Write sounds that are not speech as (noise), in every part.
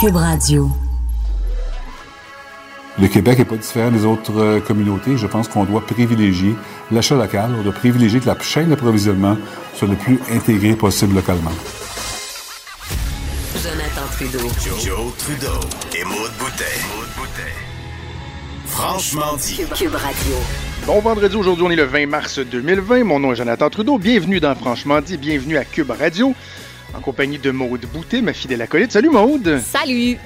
Cube Radio. Le Québec n'est pas différent des autres euh, communautés. Je pense qu'on doit privilégier l'achat local. On doit privilégier que la chaîne d'approvisionnement soit le plus intégrée possible localement. Jonathan Trudeau. Joe, Trudeau et Maude Boutet. Franchement dit. Cube Radio. Bon vendredi, aujourd'hui on est le 20 mars 2020. Mon nom est Jonathan Trudeau. Bienvenue dans Franchement dit, bienvenue à Cube Radio, en compagnie de Maude Boutet, ma fidèle acolyte. Salut Maude! Salut!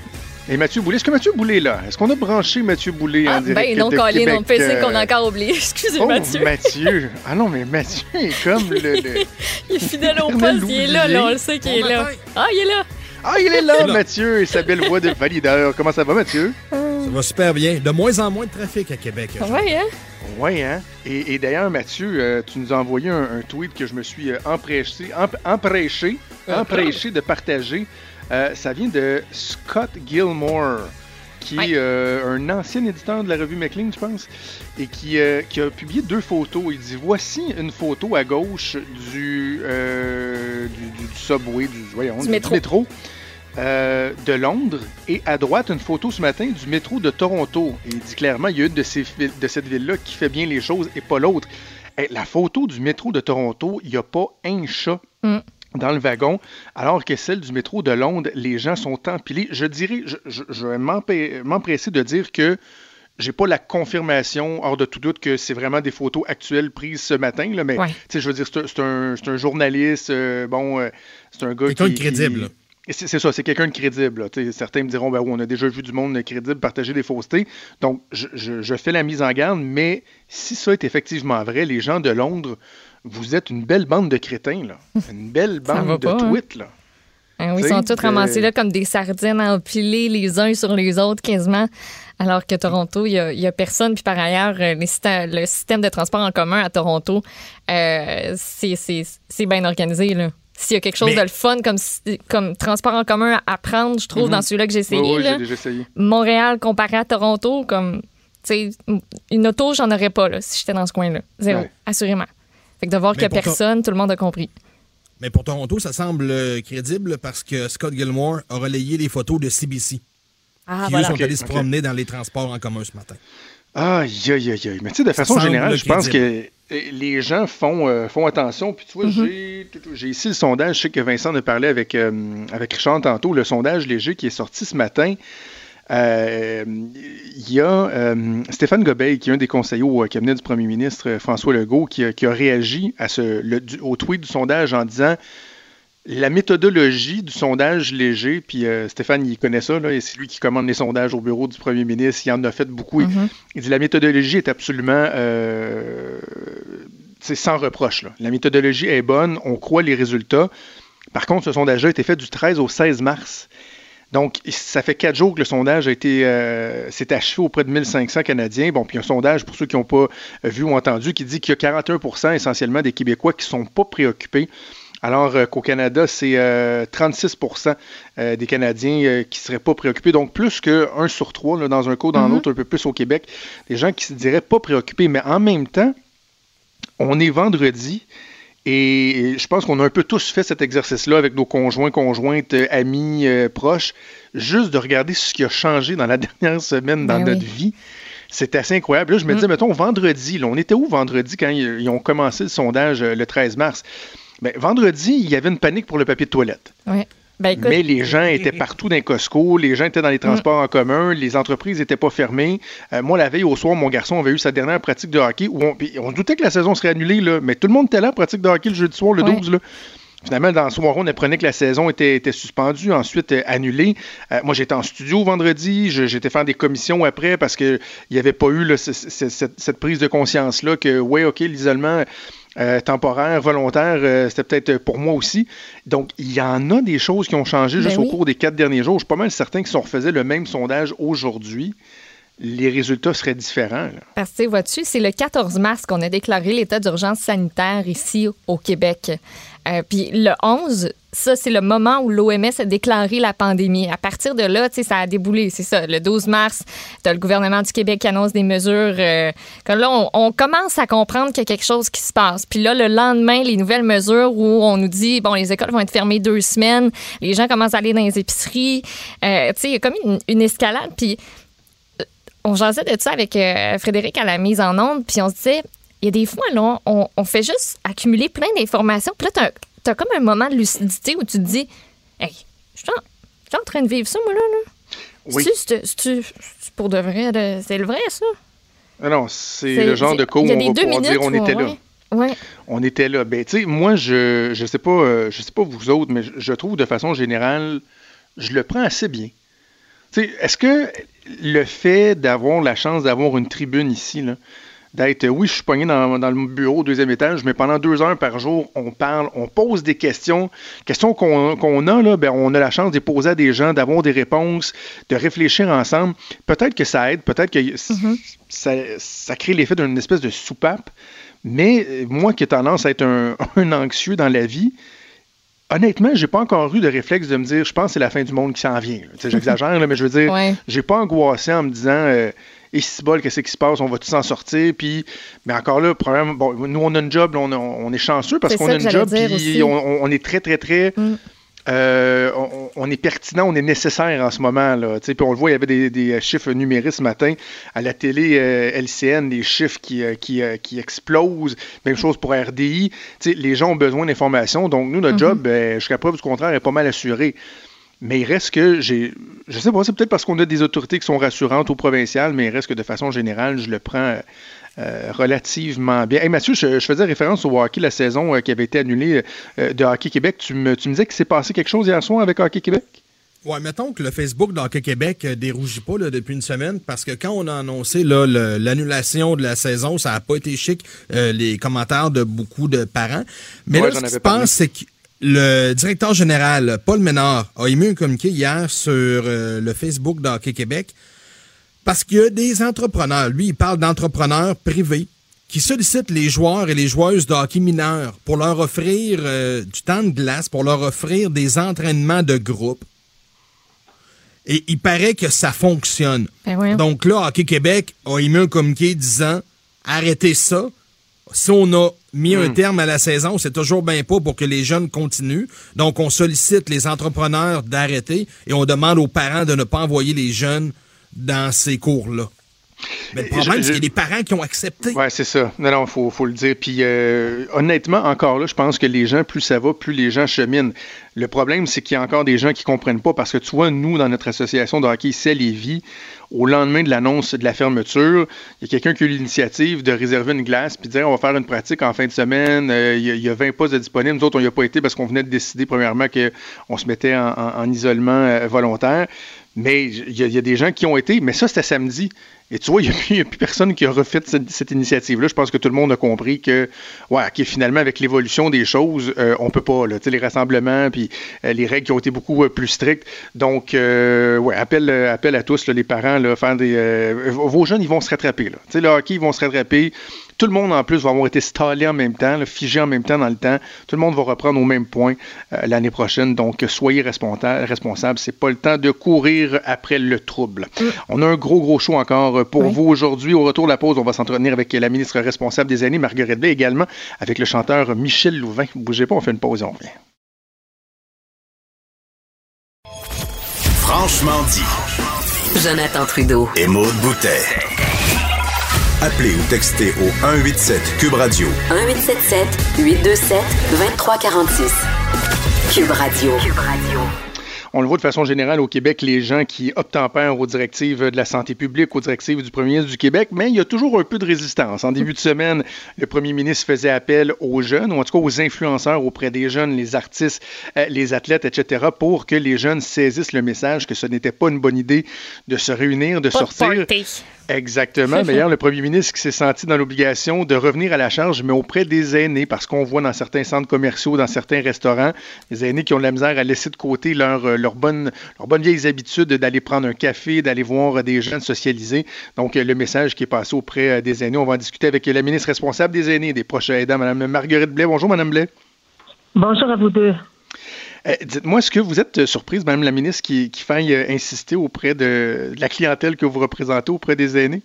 Et Mathieu Boulay, est-ce que Mathieu Boulay est là? Est-ce qu'on a branché Mathieu Boulay en Ah, direct ben non, de Colin, Québec, on pensait euh, qu'on a encore oublié. (laughs) Excusez, Oh, Mathieu. Mathieu! Ah non, mais Mathieu est comme le... le- (laughs) Il est fidèle au poste, il est là, là, on le sait qu'il est là. Ah, il est là! Ah, il est là, Mathieu, et sa belle voix de valideur. Comment ça va, Mathieu? Ça va super bien. De moins en moins de trafic à Québec. Ouais, hein? Oui, hein? Et, et d'ailleurs, Mathieu, euh, tu nous as envoyé un, un tweet que je me suis euh, empressé, emp- empressé, (laughs) empressé de partager. Euh, ça vient de Scott Gilmore, qui est euh, un ancien éditeur de la revue McLean, je pense, et qui, euh, qui a publié deux photos. Il dit Voici une photo à gauche du, euh, du, du- du subway, du, voyons, Du métro. Euh, de Londres et à droite une photo ce matin du métro de Toronto. Et il dit clairement il y a une de, ces, de cette ville-là qui fait bien les choses et pas l'autre. Eh, la photo du métro de Toronto, il n'y a pas un chat Mm. dans le wagon, alors que celle du métro de Londres, les gens sont empilés. Je dirais, je, je- je vais m'empresser de dire que j'ai pas la confirmation, hors de tout doute, que c'est vraiment des photos actuelles prises ce matin, là, mais Ouais. tu sais, je veux dire, c'est un- journaliste, euh, bon, euh, c'est un gars Quelqu'un qui... de crédible, qui- C'est ça, c'est quelqu'un de crédible. là. Certains me diront, ben on a déjà vu du monde crédible partager des faussetés. Donc, je, je- je fais la mise en garde, mais si ça est effectivement vrai, les gens de Londres, vous êtes une belle bande de crétins, là. (laughs) Une belle bande de pas, hein? tweets, là. Hein, oui, ils sont tous ramassés là comme des sardines empilées les uns sur les autres quasiment. Alors que Toronto, il n'y a, personne. Puis par ailleurs, euh, le système de transport en commun à Toronto, euh, c'est bien organisé. là. S'il y a quelque chose Mais- de le fun comme, comme transport en commun à prendre, je trouve, Mhm. dans celui-là que j'ai essayé. Oui, oui, là. j'ai déjà essayé. Montréal comparé à Toronto, comme, tu sais, une auto, j'en aurais pas, là, si j'étais dans ce coin-là. Zéro, Ouais. assurément. Fait que de voir qu'il y a personne, tout le monde a compris. Mais pour Toronto, ça semble euh, crédible parce que Scott Gilmore a relayé les photos de CBC. Ah, qui, eux, sont allés se promener dans les transports en commun ce matin. Aïe, aïe, aïe, aïe. Mais tu sais, de façon générale, je pense que les gens font, euh, font attention. Puis tu vois, j'ai- j'ai ici le sondage. Je sais que Vincent en a parlé avec, euh, avec Richard tantôt. Le sondage léger qui est sorti ce matin. Euh, Il y a euh, Stéphane Gobeil, qui est un des conseillers au cabinet du premier ministre euh, François Legault, qui a, qui a réagi à ce, le- du- au tweet du sondage en disant la méthodologie du sondage léger, puis euh, Stéphane, il connaît ça, là, et c'est lui qui commande les sondages au bureau du premier ministre, il en a fait beaucoup. Il- Il dit la méthodologie est absolument euh, c'est sans reproche. là. La méthodologie est bonne, on croit les résultats. Par contre, ce sondage-là a été fait du 13 au 16 mars. Donc, ça fait quatre jours que le sondage a été euh, s'est achevé auprès de 1500 Canadiens. Bon, puis un sondage, pour ceux qui n'ont pas euh, vu ou entendu, qui dit qu'il y a 41% essentiellement des Québécois qui ne sont pas préoccupés. Alors euh, qu'au Canada, c'est euh, 36% euh, des Canadiens euh, qui ne seraient pas préoccupés. Donc, plus qu'un sur trois, là, dans un cas dans l'autre, un peu plus au Québec, des gens qui se diraient pas préoccupés. Mais en même temps, on est vendredi. Et je pense qu'on a un peu tous fait cet exercice-là avec nos conjoints, conjointes, euh, amis, euh, proches, juste de regarder ce qui a changé dans la (laughs) dernière semaine dans Ben notre oui. vie. C'est assez incroyable. Là, je me disais, mettons, vendredi, là, on était où vendredi quand ils, ils ont commencé le sondage euh, le 13 mars? Ben, vendredi, il y avait une panique pour le papier de toilette. Ouais. Ben, écoute, Mais les gens étaient partout dans les Costco, les gens étaient dans les transports en commun, les entreprises n'étaient pas fermées. Euh, moi, la veille au soir, mon garçon avait eu sa dernière pratique de hockey où on, puis on se doutait que la saison serait annulée, là, mais tout le monde était là, pratique de hockey le jeudi soir, le Ouais. 12. Là. Finalement, dans le soir, on apprenait que la saison était, était suspendue, ensuite euh, annulée. Euh, moi, j'étais en studio vendredi, j'étais faire des commissions après parce qu'il n'y avait pas eu là, ce- ce- cette, cette prise de conscience-là que, ouais, OK, l'isolement euh, temporaire, volontaire, euh, c'était peut-être pour moi aussi. Donc, il y en a des choses qui ont changé Ben juste oui. au cours des quatre derniers jours. Je suis pas mal certain que si on refaisait le même sondage aujourd'hui, les résultats seraient différents. Parce que, vois-tu, c'est le 14 mars qu'on a déclaré l'état d'urgence sanitaire ici au Québec. Euh, puis le 11, ça, c'est le moment où l'OMS a déclaré la pandémie. À partir de là, ça a déboulé. C'est ça. Le 12 mars, as le gouvernement du Québec qui annonce des mesures. Euh, là, on, commence à comprendre qu'il y a quelque chose qui se passe. Puis là, le lendemain, les nouvelles mesures où on nous dit, bon, les écoles vont être fermées deux semaines, les gens commencent à aller dans les épiceries. Euh, il y a comme une, escalade. Puis on jasait de ça avec euh, Frédéric à la mise en onde, puis on se disait, il y a des fois, là, on, on fait juste accumuler plein d'informations, puis là, tu as, comme un moment de lucidité où tu te dis, hey, je suis en, en, train de vivre ça, moi, là. là. Oui. C'est pour de vrai, c'est le vrai, ça? Ah non, c'est le genre de cours où on va pouvoir minutes, dire on était ouais. là. Ouais. On était là. Ben, tu sais, moi, je je sais pas, euh, je sais pas vous autres, mais je, je trouve de façon générale, je le prends assez bien. Tu sais, est-ce que le fait d'avoir la chance d'avoir une tribune ici, là, d'être, oui, je suis pogné dans, dans, le bureau au deuxième étage, mais pendant deux heures par jour, on parle, on pose des questions. Questions qu'on a, là, ben, on a la chance de les poser à des gens, d'avoir des réponses, de réfléchir ensemble. Peut-être que ça aide, peut-être que mm -hmm. ça, ça crée l'effet d'une espèce de soupape. Mais moi qui ai tendance à être un, (laughs) un anxieux dans la vie, honnêtement, j'ai pas encore eu de réflexe de me dire, je pense que c'est la fin du monde qui s'en vient. J'exagère, mais je veux dire, (laughs) ouais. j'ai pas angoissé en me disant, euh, et si bol, qu'est-ce qui se passe, on va tous s'en sortir? Puis, mais encore là, problème, bon, nous on a une job, là, on, a, on, est chanceux parce qu'on a une job, puis on, on, est très, très, très. Mm. Euh, on, on, est pertinent, on est nécessaire en ce moment. Là, puis on le voit, il y avait des, des, chiffres numériques ce matin à la télé euh, LCN, des chiffres qui, euh, qui, qui, explosent. Même chose pour RDI. sais, les gens ont besoin d'informations. Donc, nous, notre mm -hmm. job, ben, jusqu'à preuve du contraire, est pas mal assuré. Mais il reste que j'ai. Je sais pas, c'est peut-être parce qu'on a des autorités qui sont rassurantes au provincial, mais il reste que de façon générale, je le prends. Euh, relativement bien. Hey, Mathieu, je, je, faisais référence au hockey, la saison euh, qui avait été annulée euh, de Hockey Québec. Tu me, tu me disais qu'il s'est passé quelque chose hier soir avec Hockey Québec? Oui, mettons que le Facebook d'Hockey Québec euh, dérougit pas là, depuis une semaine parce que quand on a annoncé l'annulation de la saison, ça n'a pas été chic, euh, les commentaires de beaucoup de parents. Mais ouais, là, ce qui se passe, c'est que le directeur général, Paul Ménard, a émis un communiqué hier sur euh, le Facebook d'Hockey Québec parce qu'il y a des entrepreneurs, lui, il parle d'entrepreneurs privés qui sollicitent les joueurs et les joueuses de hockey mineurs pour leur offrir euh, du temps de glace, pour leur offrir des entraînements de groupe. Et il paraît que ça fonctionne. Ben oui. Donc là, Hockey Québec a émis un communiqué disant arrêtez ça. Si on a mis un terme à la saison, c'est toujours bien pas pour que les jeunes continuent. Donc on sollicite les entrepreneurs d'arrêter et on demande aux parents de ne pas envoyer les jeunes dans ces cours-là. Mais le problème, c'est qu'il y a des parents qui ont accepté. Oui, c'est ça. Non, non, il faut, faut, le dire. Puis, euh, honnêtement, encore là, je pense que les gens, plus ça va, plus les gens cheminent. Le problème, c'est qu'il y a encore des gens qui ne comprennent pas parce que, tu vois, nous, dans notre association de hockey ici à Lévis, au lendemain de l'annonce de la fermeture, il y a quelqu'un qui a eu l'initiative de réserver une glace puis de dire on va faire une pratique en fin de semaine, euh, il, y a, il, y a, 20 postes disponibles. Nous autres, on n'y a pas été parce qu'on venait de décider, premièrement, qu'on se mettait en, en, en isolement euh, volontaire. Mais il y, a, il y, a des gens qui ont été, mais ça, c'était samedi. Et tu vois, il n'y a, plus personne qui a refait cette, initiative-là. Je pense que tout le monde a compris que, ouais, finalement, avec l'évolution des choses, euh, on peut pas, là, les rassemblements, puis euh, les règles qui ont été beaucoup euh, plus strictes. Donc, euh, ouais, appel, à tous, les parents, faire des, vos jeunes, ils vont se rattraper. Là. Le hockey, ils vont se rattraper. Tout le monde, en plus, va avoir été stallé en même temps, là, figé en même temps dans le temps. Tout le monde va reprendre au même point euh, l'année prochaine. Donc, soyez responsables. Responsable. C'est pas le temps de courir après le trouble. Mm. On a un gros, gros show encore pour oui. vous aujourd'hui. Au retour de la pause, on va s'entretenir avec la ministre responsable des années, Marguerite Blais, également avec le chanteur Michel Louvain. Bougez pas, on fait une pause et on revient. Franchement dit. Jonathan Trudeau. Et Maude Boutet. Appelez ou textez au 187 Cube Radio. 1877 827 2346. Cube Radio. Cube Radio. On le voit de façon générale au Québec, les gens qui obtempèrent aux directives de la santé publique, aux directives du premier ministre du Québec, mais il y a toujours un peu de résistance. En début de semaine, le premier ministre faisait appel aux jeunes, ou en tout cas aux influenceurs auprès des jeunes, les artistes, les athlètes, etc., pour que les jeunes saisissent le message que ce n'était pas une bonne idée de se réunir, de pas sortir. De Exactement. (laughs) D'ailleurs, le premier ministre qui s'est senti dans l'obligation de revenir à la charge, mais auprès des aînés, parce qu'on voit dans certains centres commerciaux, dans certains restaurants, les aînés qui ont de la misère à laisser de côté leur, leurs bonnes, leurs bonnes vieilles habitudes d'aller prendre un café, d'aller voir des de socialiser. Donc, le message qui est passé auprès des aînés, on va en discuter avec la ministre responsable des aînés, des proches aidants, Mme Marguerite Blais. Bonjour, Mme Blais. Bonjour à vous deux. Euh, dites-moi, est-ce que vous êtes surprise, Mme la ministre, qui, qui faille insister auprès de, la clientèle que vous représentez auprès des aînés?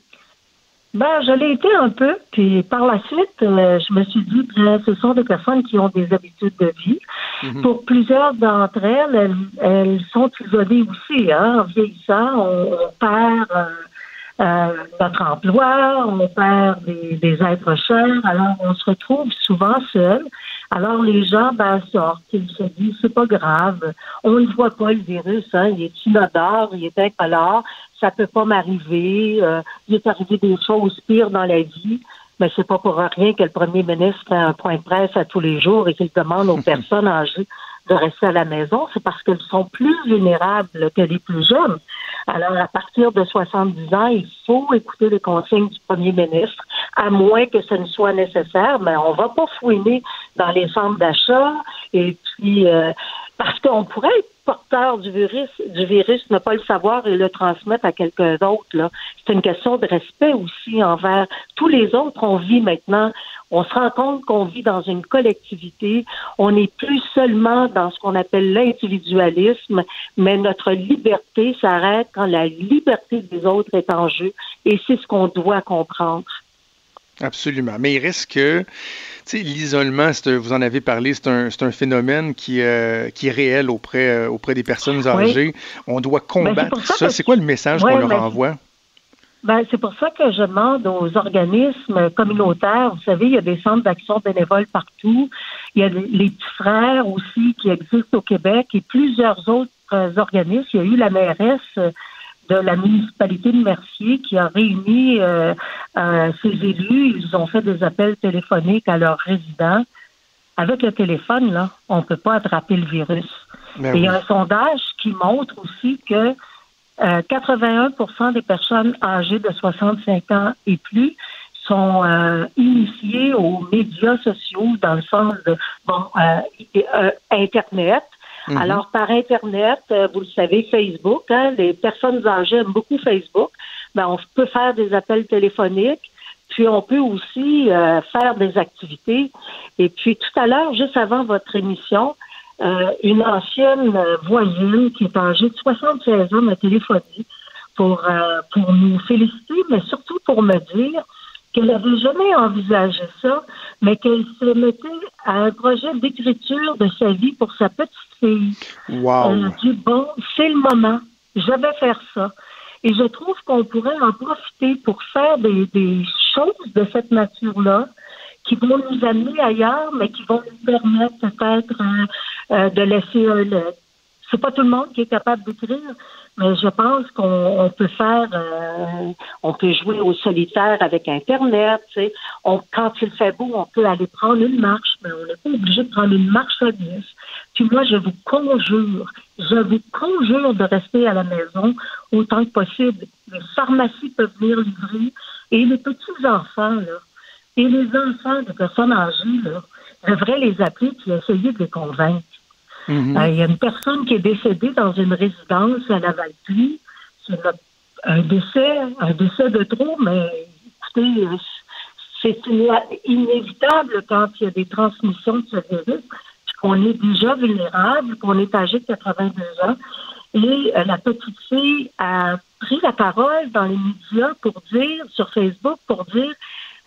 Ben, je l'ai été un peu, puis par la suite, euh, je me suis dit que ce sont des personnes qui ont des habitudes de vie. Mhm. Pour plusieurs d'entre elles, elles, sont isolées aussi. Hein. En vieillissant, on, perd euh, notre emploi, on perd des, des êtres chers, alors on se retrouve souvent seul. Alors les gens ben, sortent, ils se disent c'est pas grave, on ne voit pas le virus, hein, il est inodore, il est incolore, ça peut pas m'arriver, euh, il est arrivé des choses pires dans la vie, mais c'est pas pour rien que le premier ministre fait un point de presse à tous les jours et qu'il demande aux (laughs) personnes âgées de rester à la maison, c'est parce qu'elles sont plus vulnérables que les plus jeunes. Alors, à partir de 70 ans, il faut écouter les consignes du premier ministre, à moins que ce ne soit nécessaire, mais on va pas fouiner dans les centres d'achat et puis euh, parce qu'on pourrait être porteur du virus, du virus, ne pas le savoir et le transmettre à quelqu'un d'autre. C'est une question de respect aussi envers tous les autres. On vit maintenant, on se rend compte qu'on vit dans une collectivité. On n'est plus seulement dans ce qu'on appelle l'individualisme, mais notre liberté s'arrête quand la liberté des autres est en jeu. Et c'est ce qu'on doit comprendre. Absolument. Mais il reste que l'isolement, vous en avez parlé, c'est un, un, phénomène qui, euh, qui est réel auprès, euh, auprès des personnes âgées. On doit ben, combattre ça. C'est quoi le message qu'on leur envoie? Ben, c'est pour ça que je demande aux organismes communautaires, vous savez, il y a des centres d'action bénévoles partout, il y a les petits frères aussi qui existent au Québec et plusieurs autres euh, organismes. Il y a eu la mairesse de la municipalité de Mercier qui a réuni euh, euh, ses élus. Ils ont fait des appels téléphoniques à leurs résidents. Avec le téléphone, là, on ne peut pas attraper le virus. Ben il y a un sondage qui montre aussi que 81 euh, des personnes âgées de 65 ans et plus sont initiées aux médias sociaux dans le sens de bon, Internet, Mhm. Alors, par Internet, euh, vous le savez, Facebook, hein, les personnes âgées aiment beaucoup Facebook. Ben, on peut faire des appels téléphoniques. Puis on peut aussi euh, faire des activités. Et puis tout à l'heure, juste avant votre émission, euh, une ancienne voisine qui est âgée de 76 ans m'a téléphoné pour, pour nous féliciter, mais surtout pour me dire qu'elle n'avait jamais envisagé ça, mais qu'elle se mettait à un projet d'écriture de sa vie pour sa petite fille. Wow. Elle a dit, bon, c'est le moment, je vais faire ça. Et je trouve qu'on pourrait en profiter pour faire des, des choses de cette nature-là qui vont nous amener ailleurs, mais qui vont nous permettre peut-être euh, euh, de laisser un... C'est pas tout le monde qui est capable d'écrire, mais je pense qu'on peut faire, euh, on peut jouer au solitaire avec Internet. Tu sais. on, quand il fait beau, on peut aller prendre une marche, mais on n'est pas obligé de prendre une marche à 10. Puis moi, je vous conjure, je vous conjure de rester à la maison autant que possible. Les pharmacies peuvent venir livrer et les petits-enfants, là, et les enfants de personnes âgées, là, devraient les appeler et essayer de les convaincre. Mhm. Euh, il y a une personne qui est décédée dans une résidence à la. C'est un décès, un décès de trop, mais écoutez, c'est inévitable quand il y a des transmissions de ce virus, qu'on est déjà vulnérable, qu'on est âgé de 82 ans. Et euh, la petite fille a pris la parole dans les médias pour dire, sur Facebook, pour dire,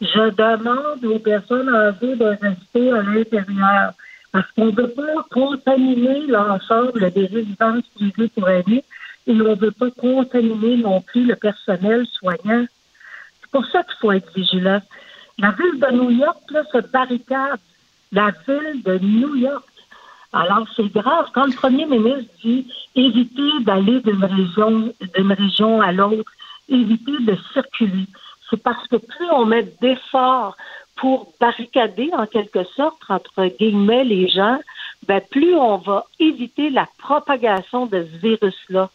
je demande aux personnes âgées de rester à l'intérieur. Parce qu'on ne veut pas contaminer l'ensemble des résidences privées pour aider et on ne veut pas contaminer non plus le personnel soignant. C'est pour ça qu'il faut être vigilant. La ville de New York là, se barricade. La ville de New York. Alors, c'est grave. Quand le premier ministre dit éviter d'aller d'une région, d'une région à l'autre, éviter de circuler, c'est parce que plus on met d'efforts pour barricader en quelque sorte entre guillemets les gens, ben plus on va éviter la propagation de ce virus-là.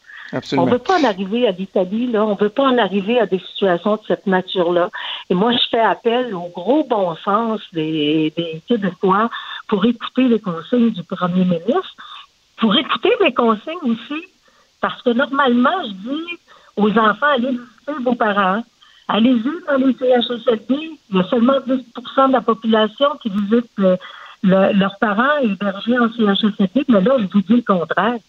On ne veut pas en arriver à l'Italie, là. On ne veut pas en arriver à des situations de cette nature-là. Et moi, je fais appel au gros bon sens des, des Québécois pour écouter les consignes du premier ministre pour écouter mes consignes aussi. Parce que normalement, je dis aux enfants, allez visiter vos parents. Allez-y dans les CHSLD. Il y a seulement 10% de la population qui visite leurs parents hébergés en CHSLD. Mais là, je vous dis le contraire.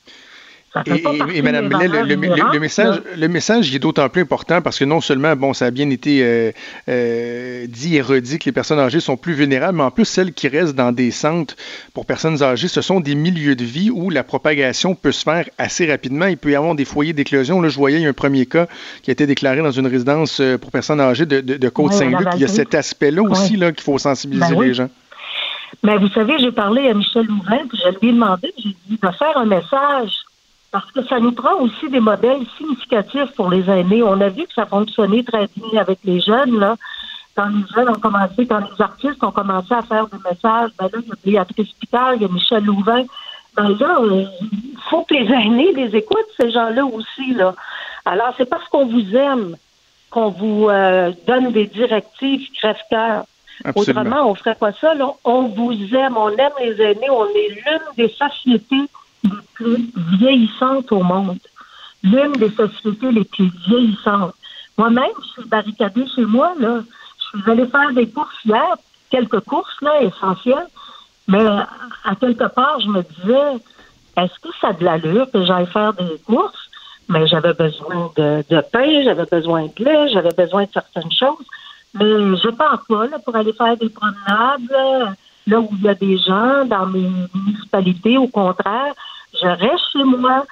Et, Mme Blais, le, message, le message est d'autant plus important parce que non seulement, bon, ça a bien été euh, euh, dit et redit que les personnes âgées sont plus vulnérables, mais en plus, celles qui restent dans des centres pour personnes âgées, ce sont des milieux de vie où la propagation peut se faire assez rapidement. Il peut y avoir des foyers d'éclosion. Là, je voyais, il y a un premier cas qui a été déclaré dans une résidence euh, pour personnes âgées de, Côte-Saint-Luc. il y a cet aspect-là aussi qu'il faut sensibiliser ben les gens. Mais vous savez, j'ai parlé à Michel Louvain, puis je lui ai demandé, j'ai dit de faire un message parce que ça nous prend aussi des modèles significatifs pour les aînés. On a vu que ça fonctionnait très bien avec les jeunes, là. Quand les jeunes ont commencé, quand les artistes ont commencé à faire des messages, ben là, il y a Béatrice Picard, il y a Michel Louvain. Ben là, il faut que les aînés les écoutent, ces gens-là aussi, là. Alors, c'est parce qu'on vous aime qu'on vous euh, donne des directives crève-cœur. Autrement, on ferait pas ça. Là. On vous aime, on aime les aînés, on est l'une des sociétés les plus vieillissantes au monde. L'une des sociétés les plus vieillissantes. Moi-même, je suis barricadée chez moi, là. Je suis allée faire des courses hier, quelques courses, là, essentielles. Mais à quelque part, je me disais, est-ce que ça a de l'allure que j'aille faire des courses? Mais j'avais besoin de, de pain, j'avais besoin de lait, j'avais besoin de certaines choses. Mais je pense pas, là, pour aller faire des promenades, où il y a des gens dans mes municipalités. Au contraire, je reste chez moi,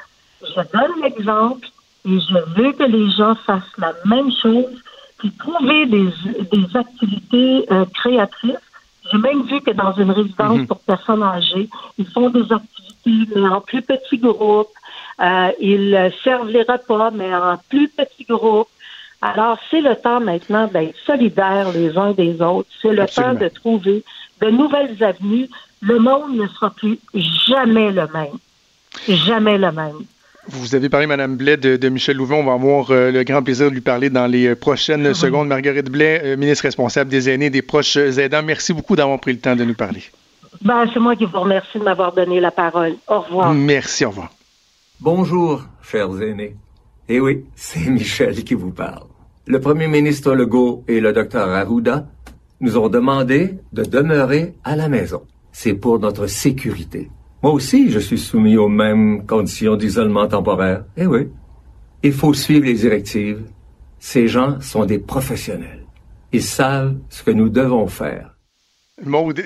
je donne l'exemple et je veux que les gens fassent la même chose, puis trouver des, des activités euh, créatrices. J'ai même vu que dans une résidence mhm. pour personnes âgées, ils font des activités, mais en plus petits groupes. Euh, ils servent les repas, mais en plus petits groupes. Alors, c'est le temps maintenant d'être solidaires les uns des autres. C'est le temps de trouver de nouvelles avenues. Le monde ne sera plus jamais le même. Jamais le même. Vous avez parlé, Mme Blais, de, Michel Louvain. On va avoir euh, le grand plaisir de lui parler dans les euh, prochaines secondes. Marguerite Blais, euh, ministre responsable des aînés, des proches aidants, merci beaucoup d'avoir pris le temps de nous parler. Ben, c'est moi qui vous remercie de m'avoir donné la parole. Au revoir. Merci, au revoir. Bonjour, chers aînés. Eh oui, c'est (laughs) Michel qui vous parle. Le premier ministre Legault et le docteur Arruda nous ont demandé de demeurer à la maison. C'est pour notre sécurité. Moi aussi, je suis soumis aux mêmes conditions d'isolement temporaire. Eh oui. Il faut suivre les directives. Ces gens sont des professionnels. Ils savent ce que nous devons faire.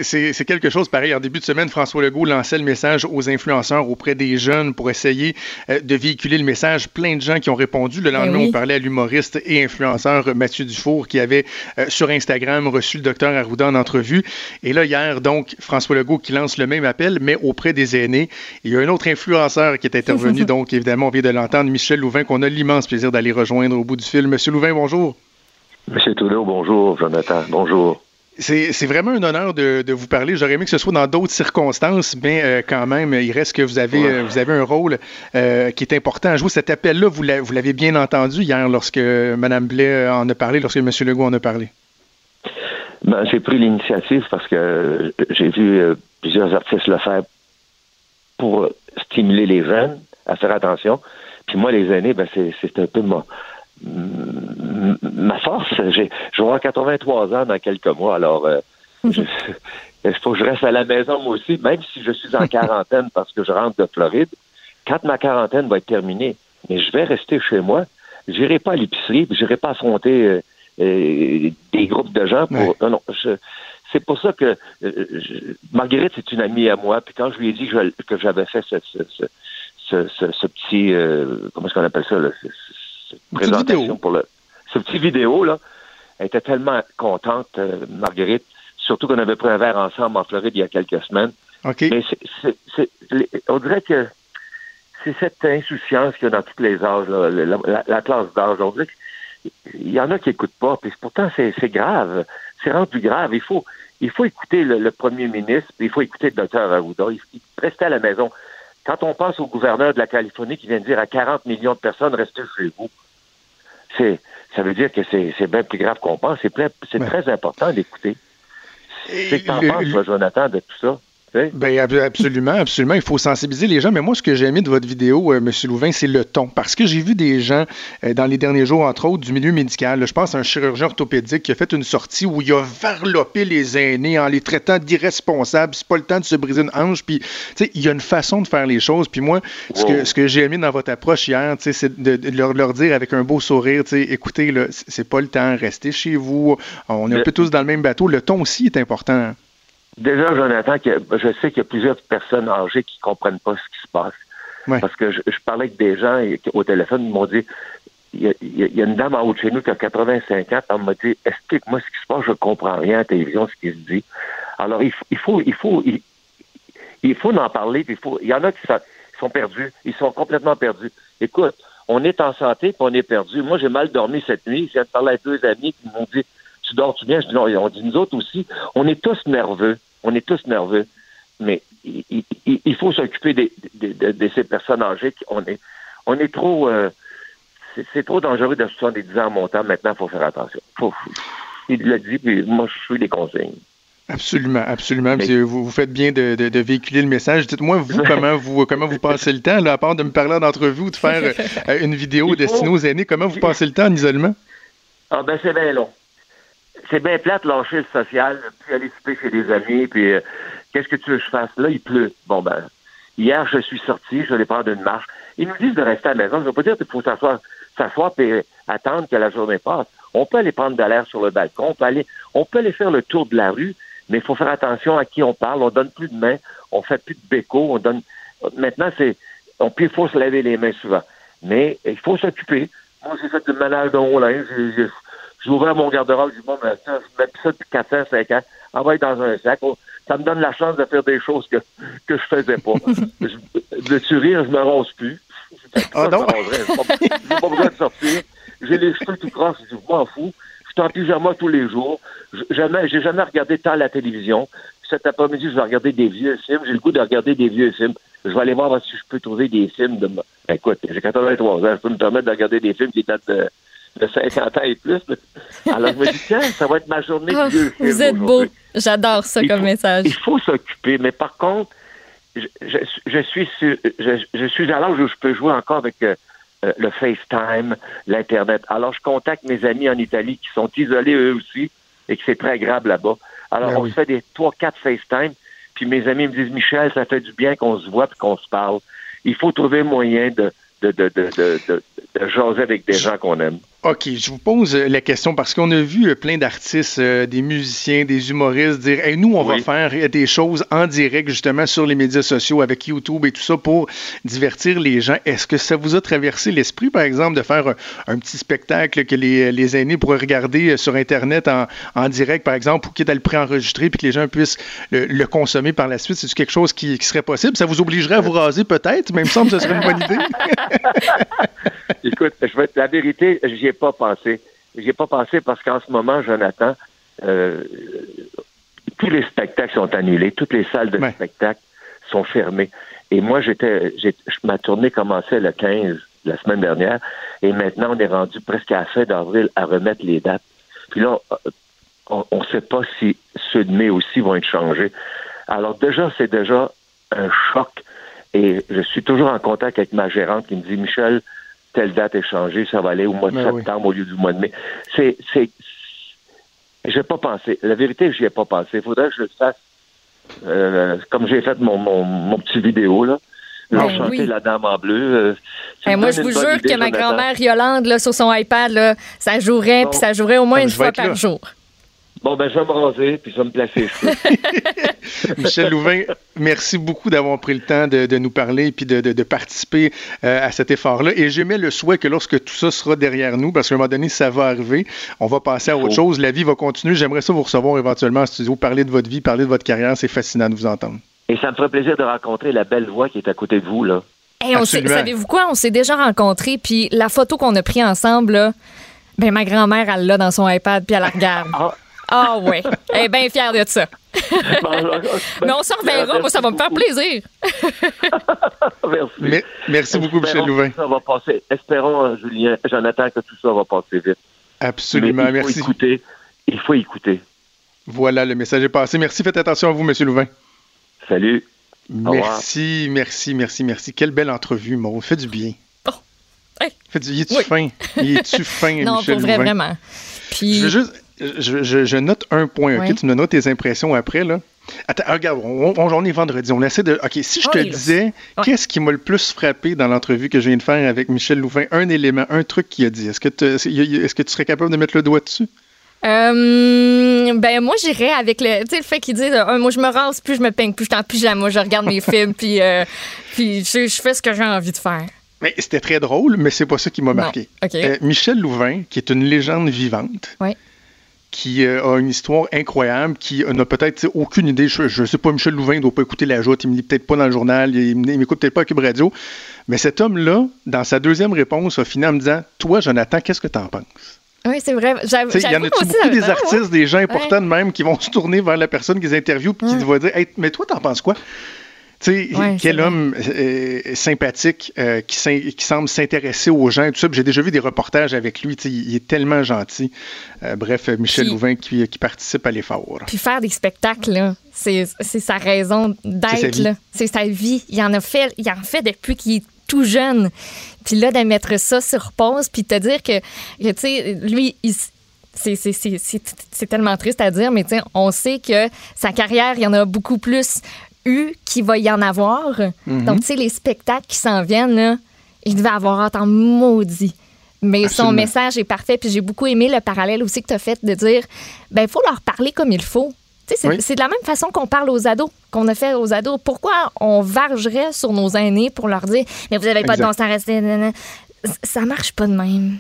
C'est quelque chose pareil. En début de semaine, François Legault lançait le message aux influenceurs auprès des jeunes pour essayer euh, de véhiculer le message. Plein de gens qui ont répondu. Le lendemain, ben on parlait à l'humoriste et influenceur Mathieu Dufour qui avait euh, sur Instagram reçu le docteur Arruda en entrevue. Et là, hier, donc, François Legault qui lance le même appel, mais auprès des aînés. Il y a un autre influenceur qui est intervenu. (laughs) donc, évidemment, on vient de l'entendre, Michel Louvain, qu'on a l'immense plaisir d'aller rejoindre au bout du fil. Monsieur Louvain, bonjour. Monsieur Trudeau, bonjour. Jonathan, bonjour. C'est vraiment un honneur de, vous parler. J'aurais aimé que ce soit dans d'autres circonstances, mais euh, quand même, il reste que vous avez, euh, vous avez un rôle euh, qui est important à jouer. Cet appel-là, vous l'avez bien entendu hier lorsque Mme Blais en a parlé, lorsque M. Legault en a parlé. Ben, j'ai pris l'initiative parce que j'ai vu plusieurs artistes le faire pour stimuler les jeunes à faire attention. Puis moi, les aînés, ben, c'est un peu moi ma force. Je vais avoir 83 ans dans quelques mois, alors euh, (laughs) il faut que je reste à la maison moi aussi, même si je suis en (laughs) quarantaine parce que je rentre de Floride. Quand ma quarantaine va être terminée, mais je vais rester chez moi. J'irai pas à l'épicerie, j'irai pas affronter euh, euh, des groupes de gens pour. Non, non. c'est pour ça que Marguerite c'est une amie à moi. Puis quand je lui ai dit que j'avais fait ce, ce, petit comment est-ce qu'on appelle ça là, présentation pour le ce petit vidéo là. Elle était tellement contente, euh, Marguerite, surtout qu'on avait pris un verre ensemble en Floride il y a quelques semaines. Mais c'est, on dirait que c'est cette insouciance qu'il y a dans tous les âges, la, classe d'âge. On dirait qu'il y en a qui n'écoutent pas, puis pourtant c'est, grave. C'est rendu grave. Il faut, il faut écouter le, premier ministre, puis il faut écouter le docteur Arruda. Il, il rester à la maison. Quand on pense au gouverneur de la Californie qui vient de dire à 40 millions de personnes, restez chez vous c'est, ça veut dire que c'est, bien plus grave qu'on pense. C'est, c'est très important d'écouter. Qu'est-ce que tu en penses, Jonathan, de tout ça? Ben, absolument, absolument. Il faut sensibiliser les gens. Mais moi, ce que j'ai aimé de votre vidéo, euh, M. Louvain, c'est le ton. Parce que j'ai vu des gens euh, dans les derniers jours, entre autres, du milieu médical. je pense à un chirurgien orthopédique qui a fait une sortie où il a varlopé les aînés en les traitant d'irresponsables. C'est pas le temps de se briser une hanche. Puis, il y a une façon de faire les choses. Puis moi, ce que, ce que j'ai aimé dans votre approche hier, c'est de, leur, leur, dire avec un beau sourire, écoutez, c'est pas le temps, restez chez vous. On est un peu tous dans le même bateau. Le ton aussi est important. Déjà, Jonathan, je sais qu'il y a plusieurs personnes âgées qui comprennent pas ce qui se passe. Parce que je, parlais avec des gens au téléphone, ils m'ont dit il y, a, une dame en haut de chez nous qui a 85 ans, elle m'a dit Explique-moi ce qui se passe, je comprends rien à la télévision, ce qui se dit. Alors, il, faut, il faut, il, faut en parler, il faut. Il y en a qui sont, perdus, ils sont complètement perdus. Écoute, on est en santé, puis on est perdu. Moi, j'ai mal dormi cette nuit. Je viens de parler à deux amis qui m'ont dit Tu dors-tu bien? Je dis non, on dit nous autres aussi. On est tous nerveux. On est tous nerveux, mais il, faut s'occuper de, ces personnes âgées. On est, on est trop, euh, c'est trop dangereux de 70 ans en montant. Maintenant, il faut faire attention. il l'a dit, puis moi, je suis des consignes. Absolument, absolument. vous, vous, faites bien de, véhiculer le message. Dites-moi, vous, (laughs) comment vous comment vous passez le temps, là, à part de me parler d'entrevue ou de faire (laughs) euh, une vidéo destinée aux aînés, comment vous (laughs) passez le temps en isolement? Ah ben c'est bien long c'est bien plate lâcher le social, puis aller souper chez des amis, puis euh, qu'est-ce que tu veux que je fasse? Là, il pleut. Bon, ben, hier, je suis sorti, je vais prendre une marche. Ils nous disent de rester à la maison. Je ne veux pas dire qu'il faut s'asseoir, s'asseoir et attendre que la journée passe. On peut aller prendre de l'air sur le balcon, on peut aller, on peut aller faire le tour de la rue, mais il faut faire attention à qui on parle. On donne plus de mains, on fait plus de béco, on donne. Maintenant, c'est, on, puis il faut se laver les mains souvent. Mais il faut s'occuper. Moi, j'ai fait du ménage de haut linge, ouvert mon garde-robe, j'ai dit, bon, ben, ça, je mets ça depuis 4 ans, 5 ans, envoie dans un sac. Oh, ça me donne la chance de faire des choses que, que je faisais pas. (laughs) de tu rire, je me rose plus. Ah non? J'ai pas, besoin de sortir. J'ai les cheveux tout croches, je m'en fous. Je suis en pyjama tous les jours. Jamais, j'ai jamais regardé tant la télévision. Cet après-midi, je vais regarder des vieux films. J'ai le goût de regarder des vieux films. Je vais aller voir si je peux trouver des films de... Écoute, j'ai 83 ans, je peux me permettre de regarder des films qui datent de de 50 ans et plus. Alors, je me dis, tiens, ça va être ma journée de vieux oh, Vous êtes beau. J'adore ça comme message. Il faut s'occuper, mais par contre, je, je, suis, je, je, suis à l'âge où je peux jouer encore avec euh, euh, le FaceTime, l'Internet. Alors, je contacte mes amis en Italie qui sont isolés eux aussi et que c'est très agréable là-bas. Alors, ben on se fait des 3-4 FaceTime, puis mes amis me disent, Michel, ça fait du bien qu'on se voit et qu'on se parle. Il faut trouver moyen de, de, de, de, de, de jaser avec des gens qu'on aime. OK, je vous pose euh, la question parce qu'on a vu euh, plein d'artistes, euh, des musiciens, des humoristes dire hey, nous, on va faire des choses en direct justement sur les médias sociaux avec YouTube et tout ça pour divertir les gens. Est-ce que ça vous a traversé l'esprit, par exemple, de faire un, petit spectacle que les, les, aînés pourraient regarder sur Internet en, en direct, par exemple, ou quitte à le préenregistrer puis que les gens puissent le, consommer par la suite? C'est quelque chose qui, serait possible? Ça vous obligerait à vous raser peut-être? Même semble que ce serait une bonne idée. (laughs) Écoute, je vais, la vérité, j'y ai pas pensé. J'y ai pas pensé parce qu'en ce moment, Jonathan, euh, tous les spectacles sont annulés, toutes les salles de spectacle sont fermées. Et moi, j'étais, ma tournée commençait le 15 la semaine dernière, et maintenant on est rendu presque à la fin d'avril à remettre les dates. Puis là, on ne sait pas si ceux de mai aussi vont être changés. Alors déjà, c'est déjà un choc. Et je suis toujours en contact avec ma gérante qui me dit, Michel, telle date est changée, ça va aller au mois de ben septembre au lieu du mois de mai. C'est, c'est, j'ai pas pensé. La vérité, j'y ai pas pensé. Il faudrait que je le fasse euh, comme j'ai fait mon, mon, mon, petit vidéo là. Ben la dame en bleu. Euh, moi, je vous jure que ma grand-mère Yolande, là, sur son iPad, là, ça jouerait, puis ça jouerait au moins une fois par jour. Bon, ben, je vais me raser, puis je vais me placer. (laughs) Michel Louvain, merci beaucoup d'avoir pris le temps de, nous parler et de, de, participer euh, à cet effort-là. Et j'aimais le souhait que lorsque tout ça sera derrière nous, parce qu'à un moment donné, ça va arriver, on va passer à autre chose. La vie va continuer. J'aimerais ça vous recevoir éventuellement en studio, parler de votre vie, parler de votre carrière. C'est fascinant de vous entendre. Et ça me ferait plaisir de rencontrer la belle voix qui est à côté de vous, là. savez-vous quoi? On s'est déjà rencontrés, puis la photo qu'on a prise ensemble, là, ben, ma grand-mère, elle l'a dans son iPad, puis elle la regarde. Ah, ah oui, elle est bien fière de ça. (laughs) Mais on s'en reverra, moi ça va me faire plaisir. (laughs) merci. merci beaucoup, Michel Louvain. Ça va passer. Espérons, euh, Julien, Jonathan, que tout ça va passer vite. Absolument, il faut merci. Écouter, il faut écouter. Voilà, le message est passé. Merci, faites attention à vous, Monsieur Louvain. Salut. Merci, merci, merci, merci. Quelle belle entrevue, Maud. Fait du bien. Oh. Hey. Fait du... Il est-tu fin? Il est-tu (laughs) fin, non, Michel pour vrai, Louvain? vraiment. Puis... Je veux juste... Je, je- je note un point, OK? Tu me notes tes impressions après, là. Attends, regarde, on, on, on est vendredi. On essaie de... OK, si je te est disais, qu'est-ce qui m'a le plus frappé dans l'entrevue que je viens de faire avec Michel Louvain? Un élément, un truc qu'il a dit. Est-ce que, tu- est-ce que tu serais capable de mettre le doigt dessus? Euh, ben moi j'irais avec le tu sais le fait qu'ils disent euh, moi je me rase plus je me peigne plus je suis en pyjama je regarde mes (laughs) films puis euh, puis je, je fais ce que j'ai envie de faire. Mais c'était très drôle, mais c'est pas ça qui m'a marqué. Euh, Michel Louvain, qui est une légende vivante, Ouais. Qui euh, a une histoire incroyable, qui euh, n'a peut-être tu aucune idée. Je, je sais pas, Michel Louvain ne doit pas écouter la joute, il me lit peut-être pas dans le journal, il, il m'écoute peut-être pas à Cube Radio. Mais cet homme-là, dans sa deuxième réponse, a fini en me disant Toi, Jonathan, qu'est-ce que t'en penses Oui, c'est vrai. Tu Il y en a beaucoup ça des artistes, des gens importants de même, qui vont se tourner vers la personne qu'ils interviewent et qui vont dire Hey, Mais toi, t'en penses quoi tu sais, Ouais, quel homme euh, sympathique euh, qui, semble s'intéresser aux gens et tout ça. J'ai déjà vu des reportages avec lui. tu sais, Il est tellement gentil. Euh, bref, euh, Michel Puis- Louvain qui, qui participe à l'effort. Puis faire des spectacles, c'est sa raison d'être. C'est sa vie. Il en a fait, il en fait depuis qu'il est tout jeune. Puis là, de mettre ça sur pause, puis te dire que, que, tu sais, lui, il c'est- tellement triste à dire, mais on sait que sa carrière, il y en a beaucoup plus eu qu'il va y en avoir. Mhm. Donc, tu sais, les spectacles qui s'en viennent, là, il devait avoir hâte en maudit. Mais Absolument. son message est parfait. Puis j'ai beaucoup aimé le parallèle aussi que tu as fait de dire ben il faut leur parler comme il faut. Tu sais, c'est Oui. de la même façon qu'on parle aux ados, qu'on a fait aux ados. Pourquoi on vargerait sur nos aînés pour leur dire mais vous n'avez pas de bon sens à rester. Ça marche pas de même.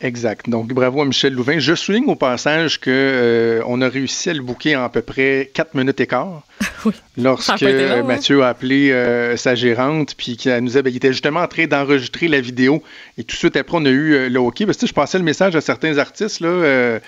Exact. Donc, bravo à Michel Louvain. Je souligne au passage que euh, on a réussi à le booker en à peu près 4 minutes et quart. (laughs) Oui. Lorsque hein? Mathieu a appelé euh, sa gérante, puis qu'elle nous a, ben, il était justement en train d'enregistrer la vidéo. Et tout de suite après, on a eu euh, le OK. Parce que je passais le message à certains artistes là, euh,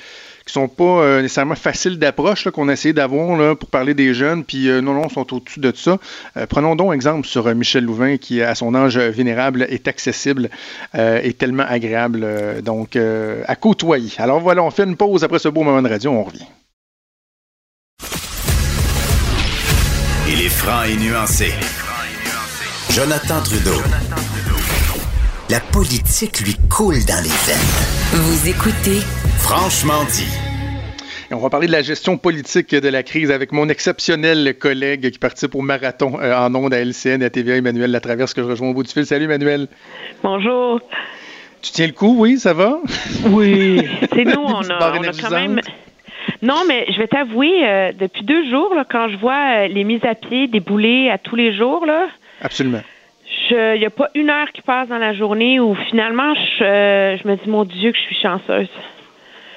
qui sont pas euh, nécessairement faciles d'approche, là, qu'on a essayé d'avoir là, pour parler des jeunes. Puis euh, non, non, ils sont au-dessus de ça. Euh, prenons donc exemple sur euh, Michel Louvain, qui, à son âge vénérable, est accessible euh, et tellement agréable. euh, donc, euh, à côtoyer. Alors voilà, on fait une pause après ce beau moment de radio. On revient. Il est franc et nuancé. Jonathan Trudeau. La politique lui coule dans les veines. Vous écoutez Franchement dit. Et on va parler de la gestion politique de la crise avec mon exceptionnel collègue qui participe au marathon euh, en ondes à LCN et à TVA, Emmanuel Latraverse, que je rejoins au bout du fil. Salut, Emmanuel. Bonjour. Tu tiens le coup, oui, ça va? Oui, (laughs) c'est nous, on a, barres on a quand même. Non, mais je vais t'avouer, euh, depuis deux jours, là, quand je vois euh, les mises à pied débouler à tous les jours, là, Absolument. il n'y a pas une heure qui passe dans la journée où finalement je, euh, je me dis, mon Dieu, que je suis chanceuse.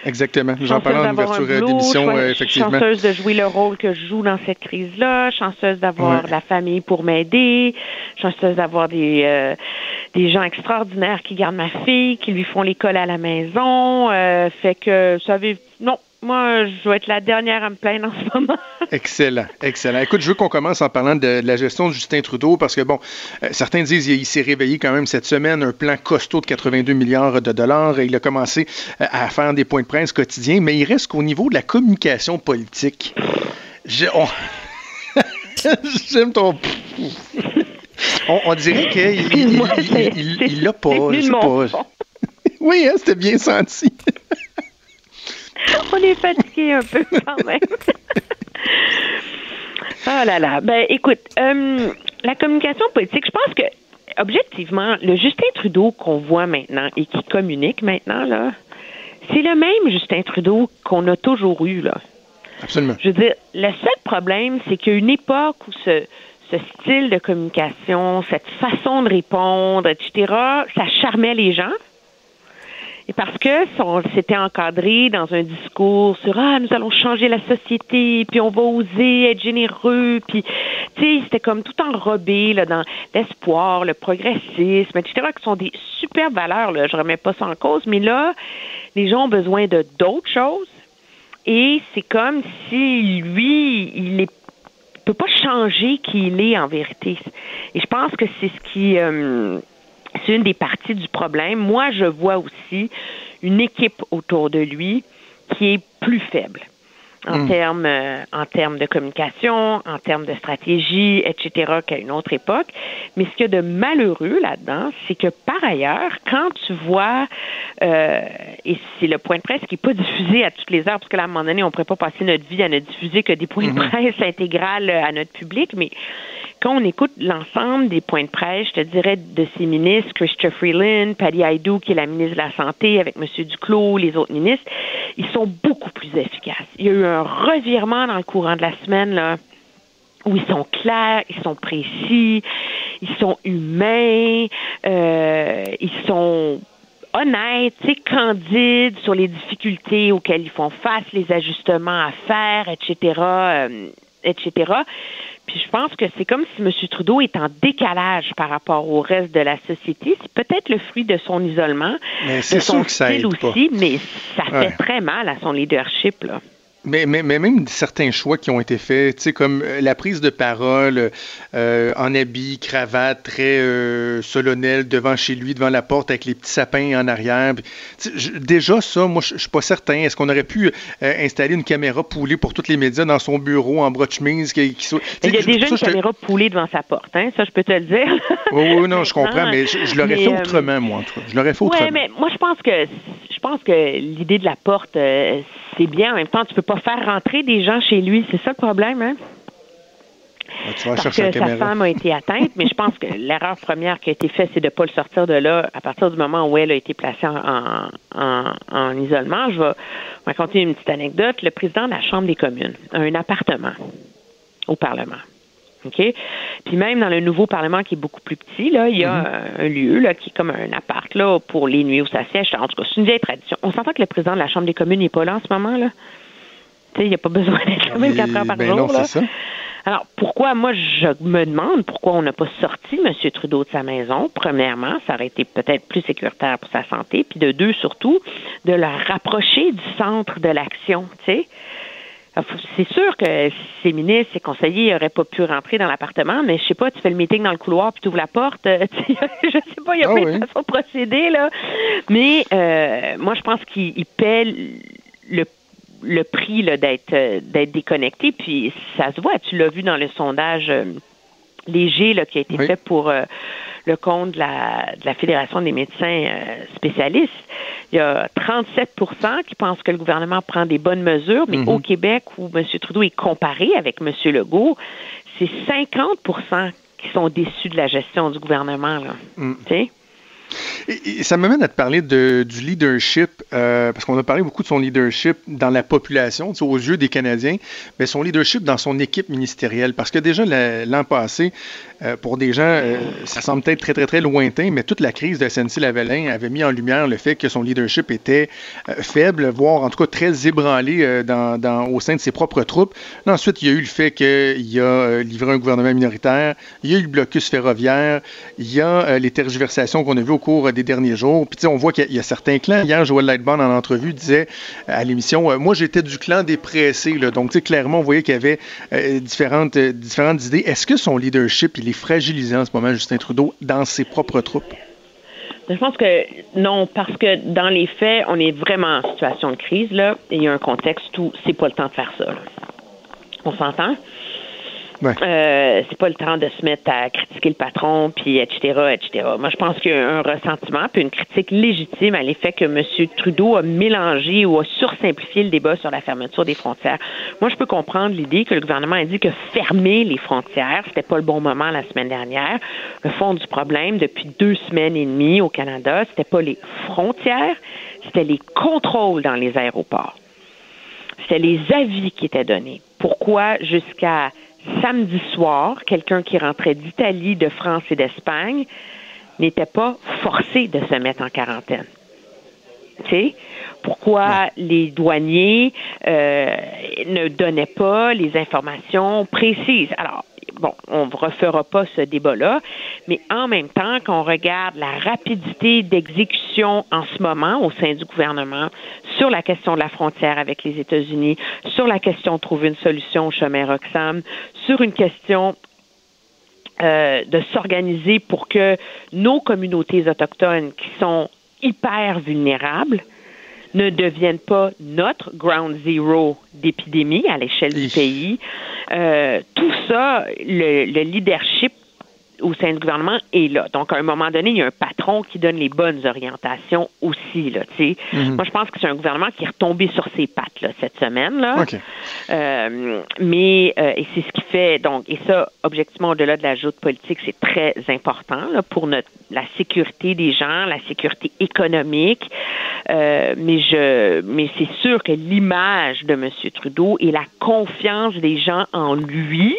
Exactement. J'en parlais en ouverture euh, d'émission, euh, effectivement. Chanceuse de jouer le rôle que je joue dans cette crise-là, chanceuse d'avoir Ouais. la famille pour m'aider, chanceuse d'avoir des euh, des gens extraordinaires qui gardent ma fille, qui lui font l'école à la maison. euh, fait que, vous savez, non, moi, je vais être la dernière à me plaindre en ce moment. (laughs) Excellent, excellent. Écoute, je veux qu'on commence en parlant de, de la gestion de Justin Trudeau parce que, bon, euh, certains disent qu'il s'est réveillé quand même cette semaine, un plan costaud de 82 milliards de dollars. Il a commencé euh, à faire des points de presse quotidiens, mais il reste qu'au niveau de la communication politique. J'ai- on- (laughs) J'aime ton. (laughs) On, on dirait qu'il l'a pas. je sais pas. Oui, hein, c'était bien senti. (laughs) On est fatigué un peu quand même. (laughs) oh là là. Ben, écoute, euh, la communication politique, je pense que, objectivement, le Justin Trudeau qu'on voit maintenant et qui communique maintenant, là, c'est le même Justin Trudeau qu'on a toujours eu, là. Absolument. Je veux dire, le seul problème, c'est qu'il y a une époque où ce, ce style de communication, cette façon de répondre, etc., ça charmait les gens. Et parce que on s'était encadré dans un discours sur ah nous allons changer la société puis on va oser être généreux puis tu sais c'était comme tout enrobé là dans l'espoir le progressisme etc qui sont des super valeurs là. Je remets pas ça en cause mais là les gens ont besoin de d'autres choses et c'est comme si lui il est peut pas changer qui il est en vérité. Et je pense que c'est ce qui euh, c'est une des parties du problème. Moi, je vois aussi une équipe autour de lui qui est plus faible. en Mm. termes euh, en termes de communication, en termes de stratégie, etc. qu'à une autre époque. Mais ce qu'il y a de malheureux là-dedans, c'est que par ailleurs, quand tu vois euh, et c'est le point de presse qui n'est pas (laughs) diffusé à toutes les heures, parce que là, à un moment donné, on ne pourrait pas passer notre vie à ne diffuser que des points de Mhm. presse intégrales à notre public, mais quand on écoute l'ensemble des points de presse, je te dirais de ces ministres, Christopher Freeland, Patty Aydou, qui est la ministre de la Santé, avec M. Duclos, les autres ministres, ils sont beaucoup plus efficaces. Il y a eu un revirement dans le courant de la semaine, là, où ils sont clairs, ils sont précis, ils sont humains, euh, ils sont honnêtes, candides sur les difficultés auxquelles ils font face, les ajustements à faire, etc., etc. Puis je pense que c'est comme si M. Trudeau est en décalage par rapport au reste de la société. C'est peut-être le fruit de son isolement, Mais de c'est son sûr que ça pas. aussi, mais ça Ouais. fait très mal à son leadership, là. Mais, mais, mais même certains choix qui ont été faits, tu sais, comme euh, la prise de parole euh, en habit, cravate, très euh, solennel devant chez lui, devant la porte, avec les petits sapins en arrière. Puis, déjà, ça, moi, je suis pas certain. Est-ce qu'on aurait pu euh, installer une caméra poulée pour tous les médias dans son bureau en bras de chemise? Qui, Il y a déjà ça, une te- caméra poulée devant sa porte, hein, ça je peux te le dire. (laughs) Oui, oui, non, je comprends, mais je, je l'aurais fait autrement, moi, en tout cas. Je l'aurais fait autrement. mais moi je pense que je pense que l'idée de la porte c'est bien. En même temps, tu peux pas faire rentrer des gens chez lui, c'est ça le problème, hein? Tu vas Parce que sa caméra. femme a été atteinte, mais je pense que (laughs) l'erreur première qui a été faite, c'est de ne pas le sortir de là à partir du moment où elle a été placée en, en, en- en isolement. Je vais raconter une petite anecdote. Le président de la Chambre des communes a un appartement au Parlement. OK? Puis même dans le nouveau Parlement qui est beaucoup plus petit, là, il y a un lieu là, qui est comme un appart là, pour les nuits où ça siège. En tout cas, c'est une vieille tradition. On s'entend que le président de la Chambre des communes n'est pas là en ce moment. là. Il n'y a pas besoin d'être là 24 heures par Ben jour. non, là. ça. Alors, pourquoi, moi, je me demande pourquoi on n'a pas sorti M. Trudeau de sa maison? Premièrement, ça aurait été peut-être plus sécuritaire pour sa santé. Puis de deux, surtout, de le rapprocher du centre de l'action, tu sais. Faut- C'est sûr que ses ministres, ses conseillers n'auraient pas pu rentrer dans l'appartement, mais je sais pas, tu fais le meeting dans le couloir puis tu ouvres la porte. euh, (laughs) je sais pas, il y a Ah plein oui. de façons de procéder, là. Mais euh, moi, je pense qu'il il paie le le prix d'être euh, d'être déconnecté. Puis ça se voit, tu l'as vu dans le sondage euh, léger là, qui a été Oui. fait pour euh, le compte de la, de la Fédération des médecins euh, spécialistes. Il y a 37% qui pensent que le gouvernement prend des bonnes mesures, mais Mhm. au Québec, où M. Trudeau est comparé avec M. Legault, c'est 50% qui sont déçus de la gestion du gouvernement. Là. Mm. Et, ça m'amène à te parler de, du leadership, euh, parce qu'on a parlé beaucoup de son leadership dans la population, aux yeux des Canadiens, mais son leadership dans son équipe ministérielle. Parce que déjà la- l'an passé, euh, pour des gens, euh, ça semble peut-être très, très, très lointain, mais toute la crise de SNC-Lavalin avait mis en lumière le fait que son leadership était faible, voire en tout cas très ébranlé au sein de ses propres troupes. Ensuite, il y a eu le fait qu'il a livré un gouvernement minoritaire, il y a eu le blocus ferroviaire, il y a les tergiversations qu'on a vues au cours des derniers jours. Puis, on voit qu'il y a- certains clans. Hier, Joël Lightbond, en entrevue, disait à l'émission euh, Moi, j'étais du clan des pressés. Là. Donc, clairement, on voyait qu'il y avait euh, différentes, euh, différentes idées. Est-ce que son leadership, il est fragilisé en ce moment, Justin Trudeau, dans ses propres troupes? Je pense que non, parce que dans les faits, on est vraiment en situation de crise, là, il y a un contexte où c'est pas le temps de faire ça. On s'entend? Euh, c'est pas le temps de se mettre à critiquer le patron, puis etc., etc. Moi, je pense qu'il y a un ressentiment, puis une critique légitime à l'effet que M. Trudeau a mélangé ou a sursimplifié le débat sur la fermeture des frontières. Moi, je peux comprendre l'idée que le gouvernement a dit que fermer les frontières, c'était pas le bon moment la semaine dernière. Le fond du problème, depuis deux semaines et demie au Canada, c'était pas les frontières, c'était les contrôles dans les aéroports. C'était les avis qui étaient donnés. Pourquoi jusqu'à samedi soir, quelqu'un qui rentrait d'Italie, de France et d'Espagne n'était pas forcé de se mettre en quarantaine? Tu sais? Pourquoi les douaniers euh, ne donnaient pas les informations précises? Alors, bon, on ne refera pas ce débat-là, mais en même temps, quand on regarde la rapidité d'exécution en ce moment au sein du gouvernement sur la question de la frontière avec les États-Unis, sur la question de trouver une solution au chemin Roxham, sur une question euh, de s'organiser pour que nos communautés autochtones qui sont hyper vulnérables, ne devienne pas notre ground zero d'épidémie à l'échelle du pays. Euh, tout ça, le, le leadership au sein du gouvernement est là. Donc, à un moment donné, il y a un patron qui donne les bonnes orientations aussi. Là, Mhm. Moi, je pense que c'est un gouvernement qui est retombé sur ses pattes là, cette semaine. Là. Euh, mais, euh, et c'est ce qui fait, donc, et ça, objectivement, au-delà de la joute politique, c'est très important là, pour notre, la sécurité des gens, la sécurité économique. Euh, mais je, mais c'est sûr que l'image de M. Trudeau et la confiance des gens en lui,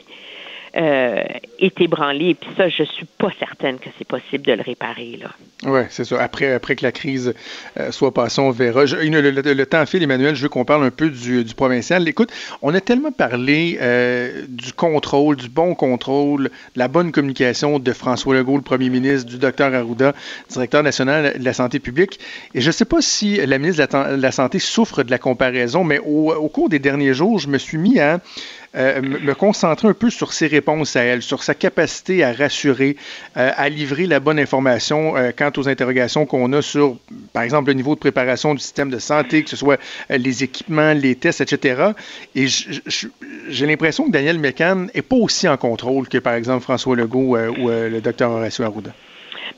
euh, est ébranlée. Et puis ça, je suis pas certaine que c'est possible de le réparer. Là. Oui, c'est ça. Après, après que la crise euh, soit passée, on verra. Le, temps file, Emmanuel, je veux qu'on parle un peu du, provincial. Écoute, on a tellement parlé euh, du contrôle, du bon contrôle, de la bonne communication de François Legault, le premier ministre, du docteur Arruda, directeur national de la santé publique. Et je ne sais pas si la ministre de la, de la, Santé souffre de la comparaison, mais au cours des derniers jours, je me suis mis à euh, me concentrer un peu sur ses réponses à elle, sur sa capacité à rassurer, euh, à livrer la bonne information euh, quant aux interrogations qu'on a sur, par exemple, le niveau de préparation du système de santé, que ce soit les équipements, les tests, etc. Et j'ai l'impression que Daniel McCann n'est pas aussi en contrôle que, par exemple, François Legault ou le docteur Horacio Arruda.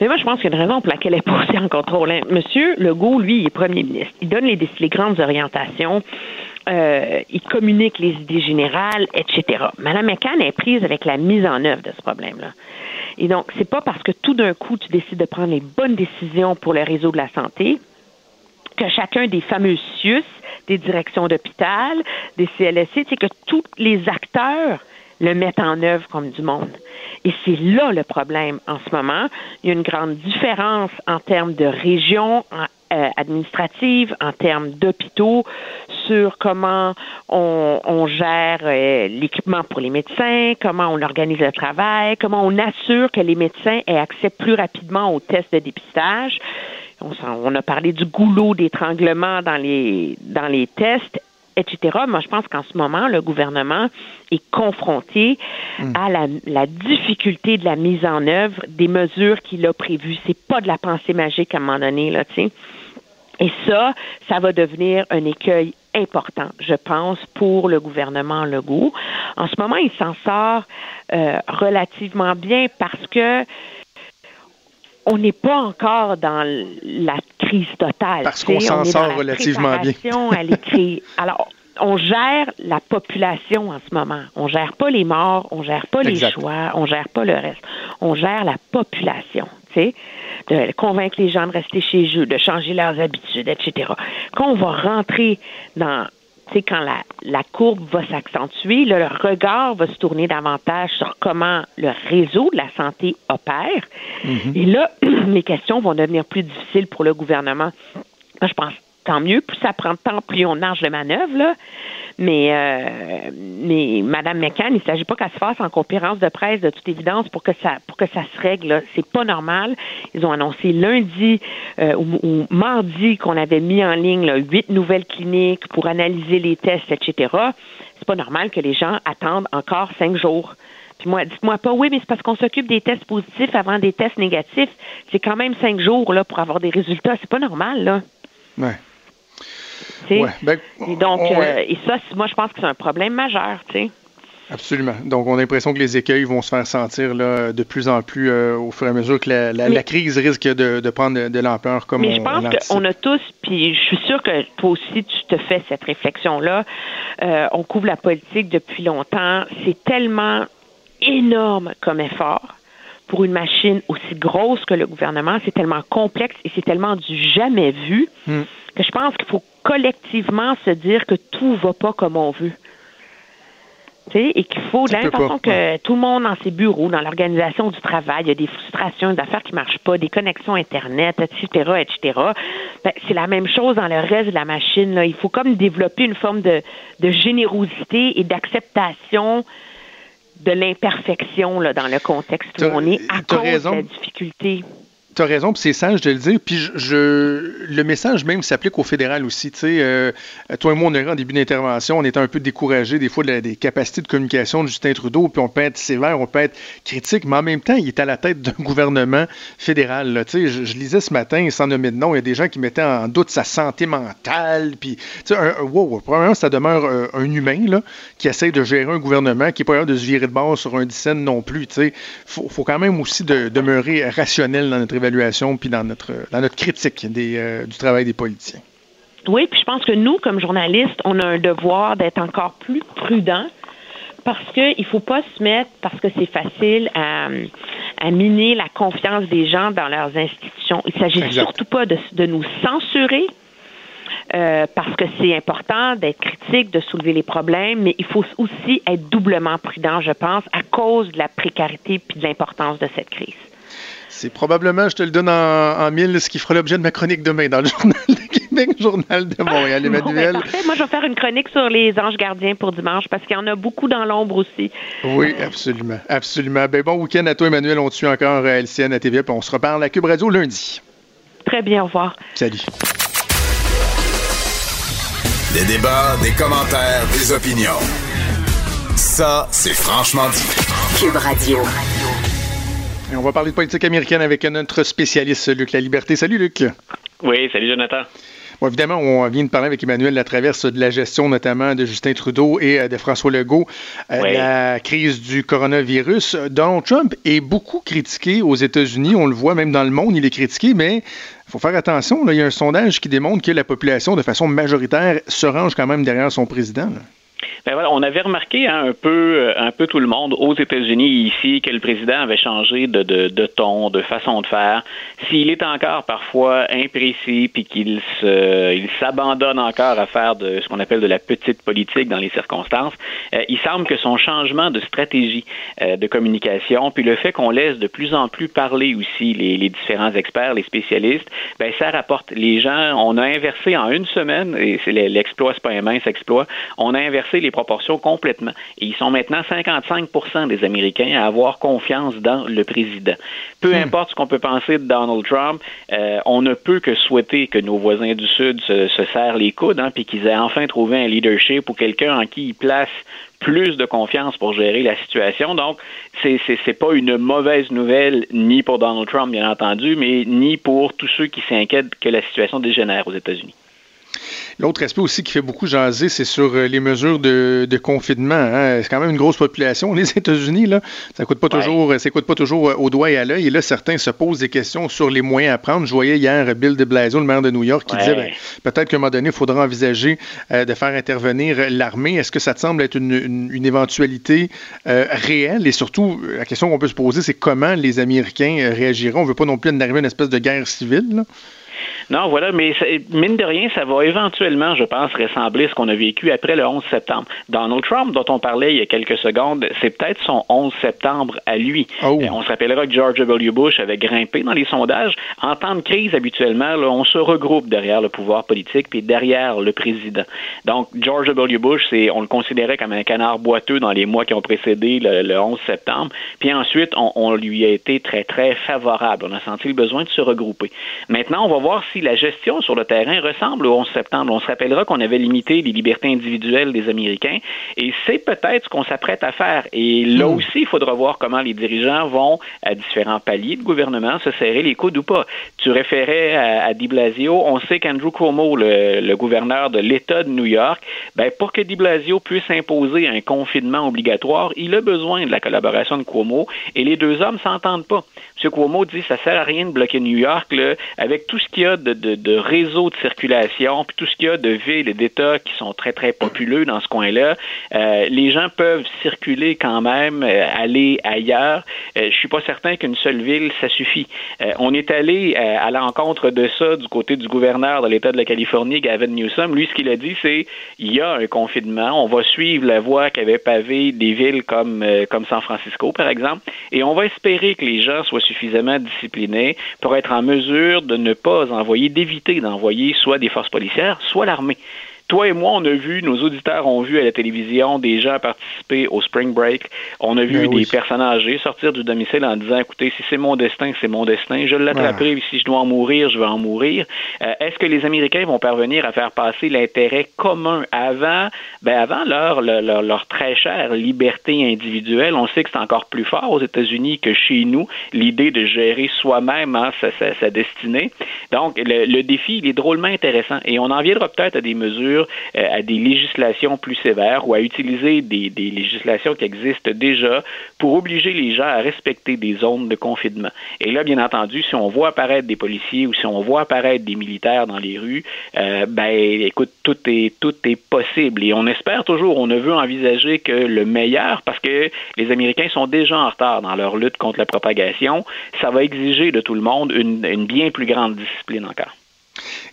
Mais moi, je pense qu'il y a une raison pour laquelle elle n'est pas aussi en contrôle. Hein. Monsieur Legault, lui, est premier ministre. Il donne les grandes orientations. Euh, il communique les idées générales, etc. Madame McCann est prise avec la mise en œuvre de ce problème-là. Et donc, c'est pas parce que tout d'un coup, tu décides de prendre les bonnes décisions pour le réseau de la santé que chacun des fameux CIUS, des directions d'hôpital, des CLSC, c'est que tous les acteurs le mettent en œuvre comme du monde. Et c'est là le problème en ce moment. Il y a une grande différence en termes de région euh, administrative, en termes d'hôpitaux, sur comment on, on gère euh, l'équipement pour les médecins, comment on organise le travail, comment on assure que les médecins aient accès plus rapidement aux tests de dépistage. On, on a parlé du goulot d'étranglement dans les, dans les tests etc. Moi, je pense qu'en ce moment, le gouvernement est confronté mmh. à la, la, difficulté de la mise en œuvre des mesures qu'il a prévues. C'est pas de la pensée magique à un moment donné, là, tu sais. Et ça, ça va devenir un écueil important, je pense, pour le gouvernement Legault. En ce moment, il s'en sort euh, relativement bien parce que on n'est pas encore dans la crise totale. Parce qu'on s'en sort relativement bien. (laughs) Alors, on gère la population en ce moment. On gère pas les morts, on gère pas exact. les choix, on gère pas le reste. On gère la population, tu sais, de convaincre les gens de rester chez eux, de changer leurs habitudes, etc. Quand on va rentrer dans quand la, la courbe va s'accentuer, le regard va se tourner davantage sur comment le réseau de la santé opère. Mm-hmm. Et là, (clears throat) les questions vont devenir plus difficiles pour le gouvernement. Moi, je pense tant mieux, plus ça prend de temps, plus on marge de manœuvre, là. Mais, euh, mais Mme McCann, il ne s'agit pas qu'elle se fasse en conférence de presse de toute évidence pour que ça, pour que ça se règle. C'est pas normal. Ils ont annoncé lundi euh, ou, ou, mardi qu'on avait mis en ligne huit nouvelles cliniques pour analyser les tests, etc. C'est pas normal que les gens attendent encore cinq jours. Puis moi, dites-moi pas, oui, mais c'est parce qu'on s'occupe des tests positifs avant des tests négatifs. C'est quand même cinq jours là pour avoir des résultats. C'est pas normal, là. Ouais. Ouais, ben, et donc, on, euh, et ça, moi, je pense que c'est un problème majeur, tu sais. Absolument. Donc, on a l'impression que les écueils vont se faire sentir là, de plus en plus euh, au fur et à mesure que la, la, mais, la crise risque de, de prendre de, de l'ampleur comme Mais je pense qu'on a tous, puis je suis sûre que toi aussi, tu te fais cette réflexion-là. Euh, on couvre la politique depuis longtemps. C'est tellement énorme comme effort pour une machine aussi grosse que le gouvernement. C'est tellement complexe et c'est tellement du jamais vu hmm. que je pense qu'il faut collectivement se dire que tout va pas comme on veut. T'sais, et qu'il faut, de la même façon que tout le monde dans ses bureaux, dans l'organisation du travail, il y a des frustrations, des affaires qui marchent pas, des connexions Internet, etc., etc. Ben, c'est la même chose dans le reste de la machine. Là. Il faut comme développer une forme de, de générosité et d'acceptation de l'imperfection là, dans le contexte où on est à cause raison. de la difficulté. Tu as raison, c'est sage de le dire. Puis le message même s'applique au fédéral aussi. Euh, toi et moi, on est en début d'intervention, on était un peu découragés des fois des capacités de communication de Justin Trudeau, puis on peut être sévère, on peut être critique, mais en même temps, il est à la tête d'un (laughs) gouvernement fédéral. Je, lisais ce matin, sans nommer de nom, il y a des gens qui mettaient en doute sa santé mentale. Puis, tu sais, wow, probablement, ça demeure un, un, humain qui essaie de gérer un gouvernement qui n'est pas capable de se virer de bord sur un dixaine non plus. Tu sais, faut, faut quand même aussi de, demeurer rationnel dans notre évaluation puis dans notre, dans notre critique des, euh, du travail des politiciens. Oui, puis je pense que nous, comme journalistes, on a un devoir d'être encore plus prudents parce qu'il ne faut pas se mettre, parce que c'est facile à, à, miner la confiance des gens dans leurs institutions. Il ne s'agit surtout pas de, de nous censurer, euh, parce que c'est important d'être critique, de soulever les problèmes, mais il faut aussi être doublement prudent, je pense, à cause de la précarité puis de l'importance de cette crise. C'est probablement, je te le donne en, mille, ce qui fera l'objet de ma chronique demain dans le (laughs) Journal de Québec, Journal de Montréal, ben, Emmanuel. Moi, je vais faire une chronique sur les anges gardiens pour dimanche parce qu'il y en a beaucoup dans l'ombre aussi. Oui, absolument. Absolument. Ben, bon week-end à toi, Emmanuel. On te suit encore à LCN, à TV, puis on se reparle à Cube Radio lundi. Très bien, au revoir. Salut. Des débats, des commentaires, des opinions. Ça, c'est franchement dit. Cube Radio. On va parler de politique américaine avec notre spécialiste, Luc La Liberté. Salut, Luc. Oui, salut, Jonathan. Bon, évidemment, on vient de parler avec Emmanuel la traverse de la gestion notamment de Justin Trudeau et euh, de François Legault, euh, la crise du coronavirus. Donald Trump est beaucoup critiqué aux États-Unis, on le voit même dans le monde, il est critiqué, mais il faut faire attention. il y a un sondage qui démontre que la population, de façon majoritaire, se range quand même derrière son président. Ben voilà, on avait remarqué hein, un peu, euh, un peu tout le monde aux États-Unis ici que le président avait changé de, de, de ton, de façon de faire. S'il est encore parfois imprécis puis qu'il se, il s'abandonne encore à faire de ce qu'on appelle de la petite politique dans les circonstances, euh, il semble que son changement de stratégie euh, de communication puis le fait qu'on laisse de plus en plus parler aussi les, les différents experts, les spécialistes, ben ça rapporte. Les gens, on a inversé en une semaine et c'est l'exploit, c'est pas un mince exploit. On a inversé les proportions complètement. Et ils sont maintenant 55% des Américains à avoir confiance dans le président. Peu hmm. importe ce qu'on peut penser de Donald Trump, euh, on ne peut que souhaiter que nos voisins du Sud se, serrent les coudes, hein, puis qu'ils aient enfin trouvé un leadership ou quelqu'un en qui ils placent plus de confiance pour gérer la situation. Donc, c'est c'est pas une mauvaise nouvelle ni pour Donald Trump, bien entendu, mais ni pour tous ceux qui s'inquiètent que la situation dégénère aux États-Unis. L'autre aspect aussi qui fait beaucoup jaser, c'est sur euh, les mesures de, confinement. Hein. C'est quand même une grosse population. Les (laughs) États-Unis, là, ça coûte pas toujours, ça coûte pas toujours euh, au doigt et à l'œil. Et là, certains se posent des questions sur les moyens à prendre. Je voyais hier Bill de Blasio, le maire de New York, qui disait ben, peut-être qu'à un moment donné, il faudra envisager euh, de faire intervenir l'armée. Est-ce que ça te semble être une, éventualité réelle? Et surtout, la question qu'on peut se poser, c'est comment les Américains réagiront? On ne veut pas non plus en arriver à une espèce de guerre civile. Là. Non, voilà, mais mine de rien, ça va éventuellement, je pense, ressembler à ce qu'on a vécu après le 11 septembre. Donald Trump, dont on parlait il y a quelques secondes, c'est peut-être son 11 septembre à lui. Oh. Euh, on se rappellera que George W. Bush avait grimpé dans les sondages. En temps de crise, habituellement, on se regroupe derrière le pouvoir politique puis derrière le président. Donc, George W. Bush, c'est, on le considérait comme un canard boiteux dans les mois qui ont précédé le, 11 septembre. Puis ensuite, on, on, lui a été très, très favorable. On a senti le besoin de se regrouper. Maintenant, on va voir si la gestion sur le terrain ressemble au 11 septembre. On se rappellera qu'on avait limité les libertés individuelles des Américains et c'est peut-être ce qu'on s'apprête à faire. Et là hmm. aussi, il faudra voir comment les dirigeants vont, à différents paliers de gouvernement, se serrer les coudes ou pas. Tu référais à, à Di Blasio. On sait qu'Andrew Cuomo, le, gouverneur de l'État de New York, ben, pour que Di Blasio puisse imposer un confinement obligatoire, il a besoin de la collaboration de Cuomo et les deux hommes s'entendent pas. M. Cuomo dit ça sert à rien de bloquer New York là, avec tout ce qu'il y a de, de, de réseaux de circulation, puis tout ce qu'il y a de villes et d'États qui sont très, très populeux dans ce coin-là. Euh, les gens peuvent circuler quand même, euh, aller ailleurs. Euh, je suis pas certain qu'une seule ville, ça suffit. Euh, on est allé à l'encontre de ça du côté du gouverneur de l'État de la Californie, Gavin Newsom. Lui, ce qu'il a dit, c'est il y a un confinement. On va suivre la voie qu'avait pavé des villes comme, comme San Francisco, par exemple, et on va espérer que les gens soient disciplinés pour être en mesure de ne pas envoyer, d'éviter d'envoyer soit des forces policières, soit l'armée. Toi et moi, on a vu, nos auditeurs ont vu à la télévision des gens participer au Spring Break. On a vu ben des personnes âgées sortir du domicile en disant, écoutez, si c'est mon destin, c'est mon destin. Je l'attraperai. Si je dois en mourir, je vais en mourir. Euh, est-ce que les Américains vont parvenir à faire passer l'intérêt commun avant, ben avant leur, leur, leur, très chère liberté individuelle? On sait que c'est encore plus fort aux États-Unis que chez nous, l'idée de gérer soi-même hein, sa, sa, destinée. Donc, le, le, défi, il est drôlement intéressant. Et on en viendra peut-être à des mesures, euh, à des législations plus sévères ou à utiliser des, législations qui existent déjà pour obliger les gens à respecter des zones de confinement. Et là, bien entendu, si on voit apparaître des policiers ou si on voit apparaître des militaires dans les rues, euh, ben, écoute, tout est, tout est possible. Et on espère toujours, on ne veut envisager que le meilleur parce que les Américains sont déjà en retard dans leur lutte contre la propagation. Ça va exiger de tout le monde une bien plus grande discipline encore.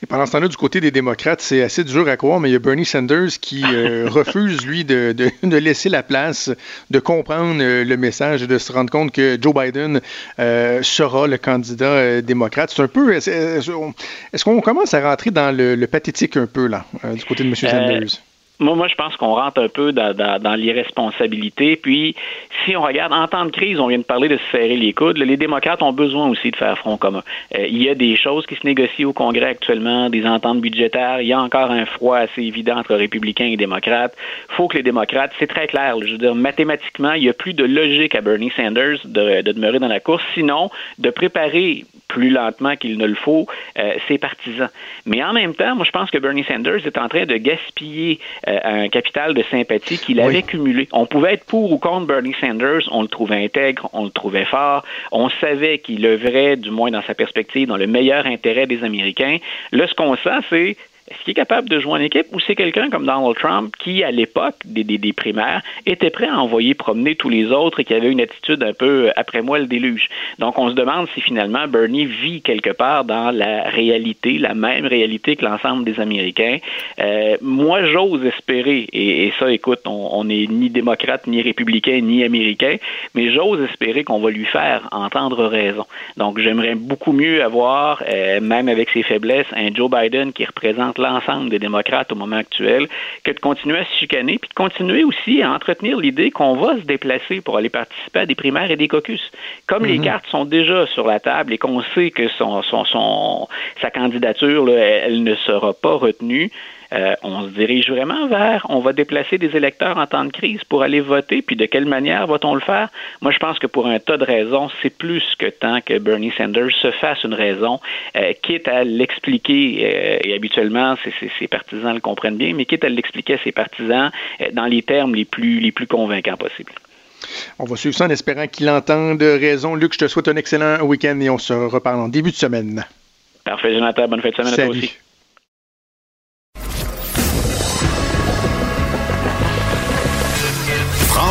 Et pendant ce temps-là, du côté des démocrates, c'est assez dur à croire, mais il y a Bernie Sanders qui euh, (laughs) refuse, lui, de, de, laisser la place, de comprendre euh, le message et de se rendre compte que Joe Biden euh, sera le candidat démocrate. C'est un peu. Est-ce qu'on commence à rentrer dans le, le pathétique un peu, là, du côté de M. Sanders? Moi, moi, je pense qu'on rentre un peu dans, dans, l'irresponsabilité. Puis, si on regarde en temps de crise, on vient de parler de se serrer les coudes. Les démocrates ont besoin aussi de faire front commun. Euh, il y a des choses qui se négocient au Congrès actuellement, des ententes budgétaires. Il y a encore un froid assez évident entre républicains et démocrates. faut que les démocrates, c'est très clair. Je veux dire, mathématiquement, il n'y a plus de logique à Bernie Sanders de, de demeurer dans la course, sinon de préparer plus lentement qu'il ne le faut euh, ses partisans. Mais en même temps, moi, je pense que Bernie Sanders est en train de gaspiller euh, un capital de sympathie qu'il avait cumulé. On pouvait être pour ou contre Bernie Sanders, on le trouvait intègre, on le trouvait fort, on savait qu'il œuvrait, du moins dans sa perspective, dans le meilleur intérêt des Américains. Là, ce qu'on sent, c'est est-ce qu'il est capable de jouer en équipe ou c'est quelqu'un comme Donald Trump qui, à l'époque des, des, primaires, était prêt à envoyer promener tous les autres et qui avait une attitude un peu euh, après moi le déluge? Donc, on se demande si finalement Bernie vit quelque part dans la réalité, la même réalité que l'ensemble des Américains. Euh, moi, j'ose espérer, et, ça, écoute, on n'est ni démocrate, ni républicain, ni américain, mais j'ose espérer qu'on va lui faire entendre raison. Donc, j'aimerais beaucoup mieux avoir, euh, même avec ses faiblesses, un Joe Biden qui représente l'ensemble des démocrates au moment actuel que de continuer à se chicaner, puis de continuer aussi à entretenir l'idée qu'on va se déplacer pour aller participer à des primaires et des caucus. Comme les mhm. cartes sont déjà sur la table et qu'on sait que son, son, son sa candidature, elle ne sera pas retenue, euh, on se dirige vraiment vers, on va déplacer des électeurs en temps de crise pour aller voter, puis de quelle manière va-t-on le faire? Moi, je pense que pour un tas de raisons, c'est plus que temps que Bernie Sanders se fasse une raison, euh, quitte à l'expliquer, euh, et habituellement, ses partisans le comprennent bien, mais quitte à l'expliquer à ses partisans dans les termes les plus, les plus convaincants possibles. On va suivre ça en espérant qu'il entende raison. Luc, je te souhaite un excellent week-end et on se reparle en début de semaine. Parfait, Jonathan. Bonne fin de semaine à toi aussi.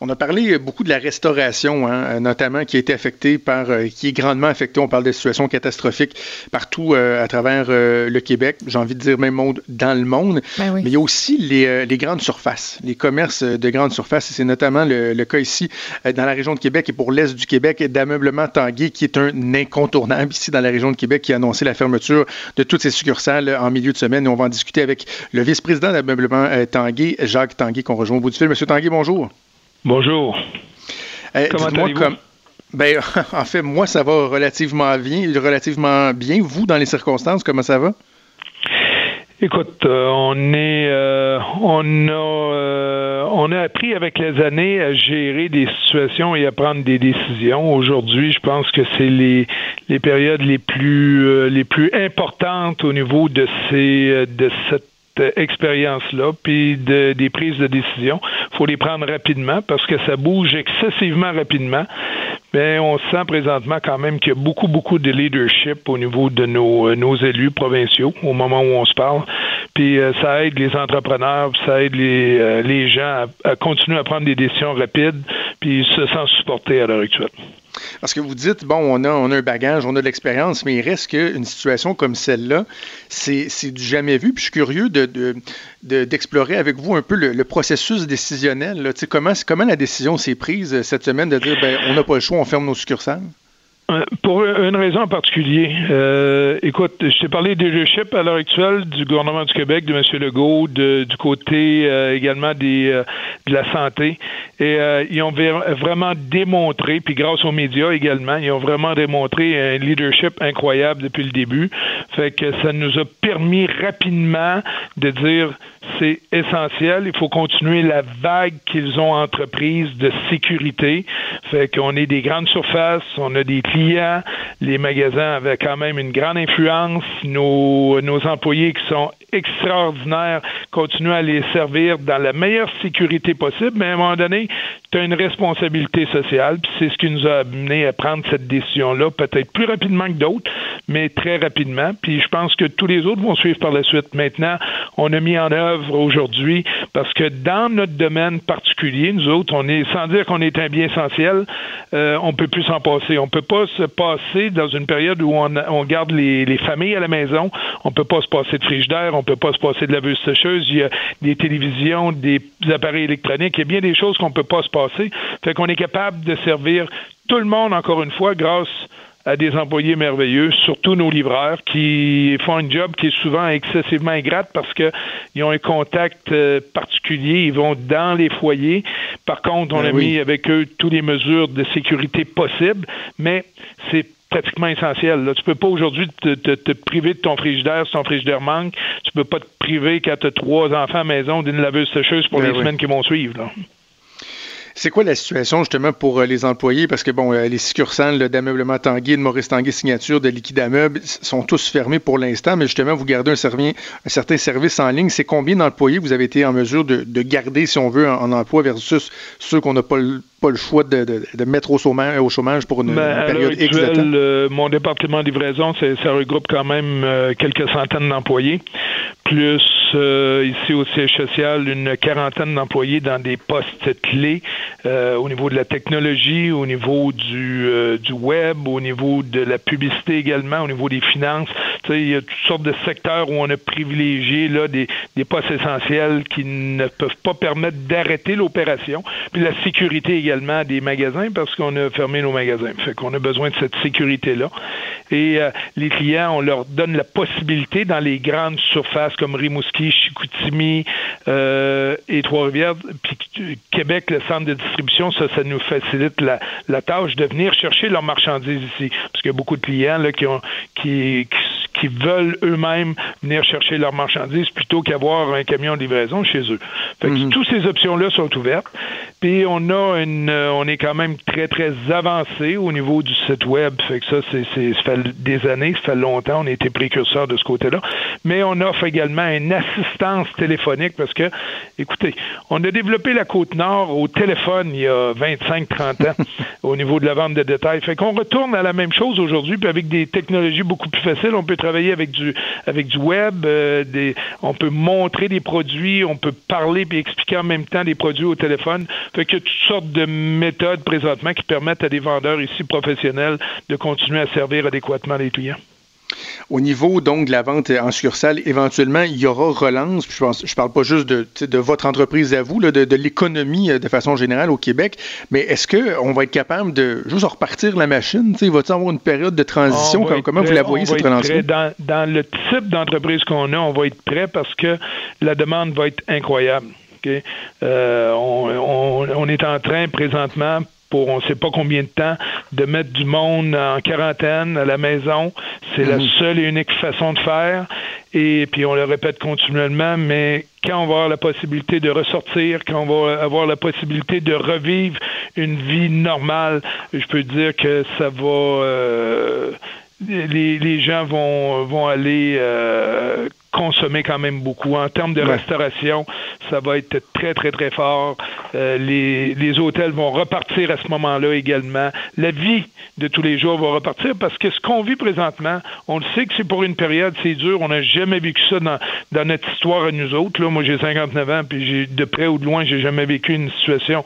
On a parlé beaucoup de la restauration, hein, notamment qui a été affectée par, euh, qui est grandement affectée. On parle de situations catastrophiques partout euh, à travers euh, le Québec. J'ai envie de dire même monde dans le monde. Ben Mais il y a aussi les, les, grandes surfaces, les commerces de grandes surfaces. C'est notamment le, le, cas ici dans la région de Québec et pour l'est du Québec d'ameublement Tanguay, qui est un incontournable ici dans la région de Québec, qui a annoncé la fermeture de toutes ses succursales en milieu de semaine. Et on va en discuter avec le vice-président d'ameublement Tanguay, Jacques Tanguay, qu'on rejoint au bout du fil. Monsieur Tanguay, bonjour. Bonjour. Eh, Comment allez-vous? Ben, (laughs) en fait, moi, ça va relativement bien, relativement bien. Vous, dans les circonstances, comment ça va? Écoute, euh, on est, euh, on a, euh, on a appris avec les années à gérer des situations et à prendre des décisions. Aujourd'hui, je pense que c'est les, les périodes les plus, les plus importantes au niveau de ces, de cette expérience-là, puis de, des prises de décision. Il faut les prendre rapidement parce que ça bouge excessivement rapidement. Mais on sent présentement quand même qu'il y a beaucoup, beaucoup de leadership au niveau de nos, euh, élus provinciaux au moment où on se parle. Puis euh, ça aide les entrepreneurs, ça aide les, euh, les gens à, à, continuer à prendre des décisions rapides, puis se sentent supportés à l'heure actuelle. Parce que vous dites, bon, on a, on a un bagage, on a de l'expérience, mais il reste qu'une situation comme celle-là, c'est du jamais vu. Puis je suis curieux d'explorer de, avec vous un peu le, processus décisionnel. Comment, comment la décision s'est prise cette semaine de dire, ben, on n'a pas le choix, on ferme nos succursales? Euh, pour une raison en particulier. Euh, écoute, je t'ai parlé des leadership à l'heure actuelle du gouvernement du Québec, de M. Legault, de, du côté euh, également des, euh, de la santé. Et ils ont vraiment démontré, puis grâce aux médias également, ils ont vraiment démontré un leadership incroyable depuis le début. Fait que ça nous a permis rapidement de dire c'est essentiel. Il faut continuer la vague qu'ils ont entreprise de sécurité. Fait qu'on est des grandes surfaces, on a des clients, les magasins avaient quand même une grande influence, nos, nos employés qui sont extraordinaires continuent à les servir dans la meilleure sécurité possible, mais à un moment donné, tu as une responsabilité sociale, puis c'est ce qui nous a amené à prendre cette décision-là, peut-être plus rapidement que d'autres, mais très rapidement. Puis je pense que tous les autres vont suivre par la suite. Maintenant, on a mis en œuvre aujourd'hui, parce que dans notre domaine particulier, nous autres, on est, sans dire qu'on est un bien essentiel, euh, on peut plus s'en passer. On peut pas se passer dans une période où on, on garde les, les, familles à la maison, on peut pas se passer de frigidaire, on peut pas se passer de laveuse sécheuse, il y a des télévisions, des appareils électroniques, il y a bien des choses qu'on peut pas se passer. Fait qu'on est capable de servir tout le monde, encore une fois, grâce à des employés merveilleux, surtout nos livreurs, qui font un job qui est souvent excessivement ingrate parce qu'ils ont un contact euh, particulier, ils vont dans les foyers. Par contre, on ben a mis avec eux toutes les mesures de sécurité possibles, mais c'est pratiquement essentiel. Là. Tu peux pas aujourd'hui te, priver de ton frigidaire si ton frigidaire manque. Tu peux pas te priver quand tu as trois enfants à maison d'une laveuse sécheuse pour ben les semaines qui vont suivre. Là. C'est quoi la situation justement pour euh, les employés? Parce que bon, euh, les succursales d'ameublement Tanguy, de Maurice Tanguy Signature, de Liquide Ameuble sont tous fermés pour l'instant, mais justement, vous gardez un, un certain service en ligne. C'est combien d'employés vous avez été en mesure de, garder, si on veut, en, emploi versus ceux qu'on n'a pas le pas le choix de, de, mettre au chômage, au chômage pour une, ben, période X de temps? Euh, mon département de livraison, ça regroupe quand même quelques centaines d'employés, plus ici au siège social une quarantaine d'employés dans des postes clés euh, au niveau de la technologie, au niveau du, euh, du web, au niveau de la publicité également, au niveau des finances. Il y a toutes sortes de secteurs où on a privilégié là, des, des postes essentiels qui ne peuvent pas permettre d'arrêter l'opération. Puis la sécurité également des magasins parce qu'on a fermé nos magasins. Fait qu'on a besoin de cette sécurité-là. Et euh, les clients, on leur donne la possibilité dans les grandes surfaces comme Rimouski, Chicoutimi et Trois-Rivières, puis Québec, le centre de distribution, ça, ça nous facilite la, la tâche de venir chercher leurs marchandises ici. Parce qu'il y a beaucoup de clients là, qui, ont, qui, qui, veulent eux-mêmes venir chercher leurs marchandises plutôt qu'avoir un camion de livraison chez eux. Fait que mhm. toutes ces options-là sont ouvertes. Puis on a une on est quand même très, très avancé au niveau du site web. Fait que ça, c'est, ça fait des années, ça fait longtemps, on a été précurseur de ce côté-là. Mais on offre également une assistance téléphonique parce que, écoutez, on a développé la côte nord au téléphone il y a 25-30 ans (laughs) au niveau de la vente de détail. Fait qu'on retourne à la même chose aujourd'hui, puis avec des technologies beaucoup plus faciles, on peut travailler avec du avec du web, euh, des, on peut montrer des produits, on peut parler et expliquer en même temps des produits au téléphone. Fait a toutes sortes de méthodes présentement qui permettent à des vendeurs ici professionnels de continuer à servir adéquatement les clients. Au niveau donc de la vente en succursale, éventuellement, il y aura relance. je je parle pas juste de, de votre entreprise à vous, de, l'économie euh, de façon générale au Québec, mais est-ce qu'on va être capable de juste repartir la machine? Va-t-il avoir une période de transition? comment vous la voyez, cette relance dans, dans, le type d'entreprise qu'on a, on va être prêt parce que la demande va être incroyable. Euh, on, on, est en train présentement pour on ne sait pas combien de temps de mettre du monde en quarantaine à la maison. C'est la mhm. seule et unique façon de faire. Et puis on le répète continuellement, mais quand on va avoir la possibilité de ressortir, quand on va avoir la possibilité de revivre une vie normale, je peux dire que ça va euh, les, les gens vont vont aller euh, consommer quand même beaucoup. En termes de restauration, ça va être très, très, très fort. Euh, les, les hôtels vont repartir à ce moment-là également. La vie de tous les jours va repartir parce que ce qu'on vit présentement, on le sait que c'est pour une période, c'est dur. On n'a jamais vécu ça dans, dans notre histoire à nous autres. Là, moi, j'ai 59 ans, puis j'ai de près ou de loin, j'ai jamais vécu une situation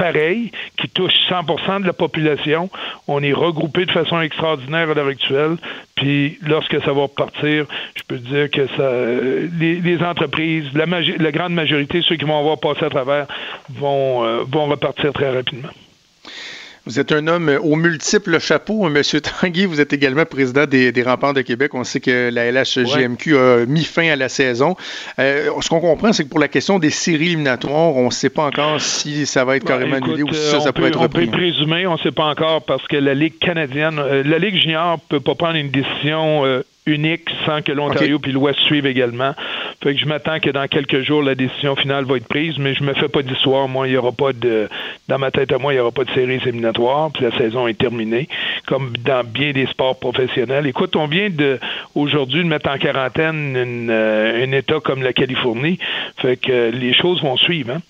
pareil, qui touche 100% de la population. On est regroupé de façon extraordinaire à l'heure actuelle. Puis lorsque ça va repartir, je peux dire que ça, les, entreprises, la, la, grande majorité, ceux qui vont avoir passé à travers, vont, euh, vont repartir très rapidement. Vous êtes un homme aux multiples chapeaux. Monsieur (laughs) Tanguy, vous êtes également président des, Remparts de Québec. On sait que la LHGMQ a mis fin à la saison. Euh, ce qu'on comprend, c'est que pour la question des séries éliminatoires, on ne sait pas encore si ça va être carrément annulé ou si ça, ça peut, être repris. On peut présumer, on ne sait pas encore parce que la Ligue canadienne, euh, la Ligue junior ne peut pas prendre une décision euh, unique sans que l'Ontario puis l'Ouest suivent également. Fait que je m'attends que dans quelques jours, la décision finale va être prise, mais je me fais pas d'histoire. Moi, il y aura pas de, dans ma tête à moi, il y aura pas de séries éliminatoires, puis la saison est terminée, comme dans bien des sports professionnels. Écoute, on vient de, aujourd'hui, de mettre en quarantaine euh, un État comme la Californie. Fait que les choses vont suivre, hein.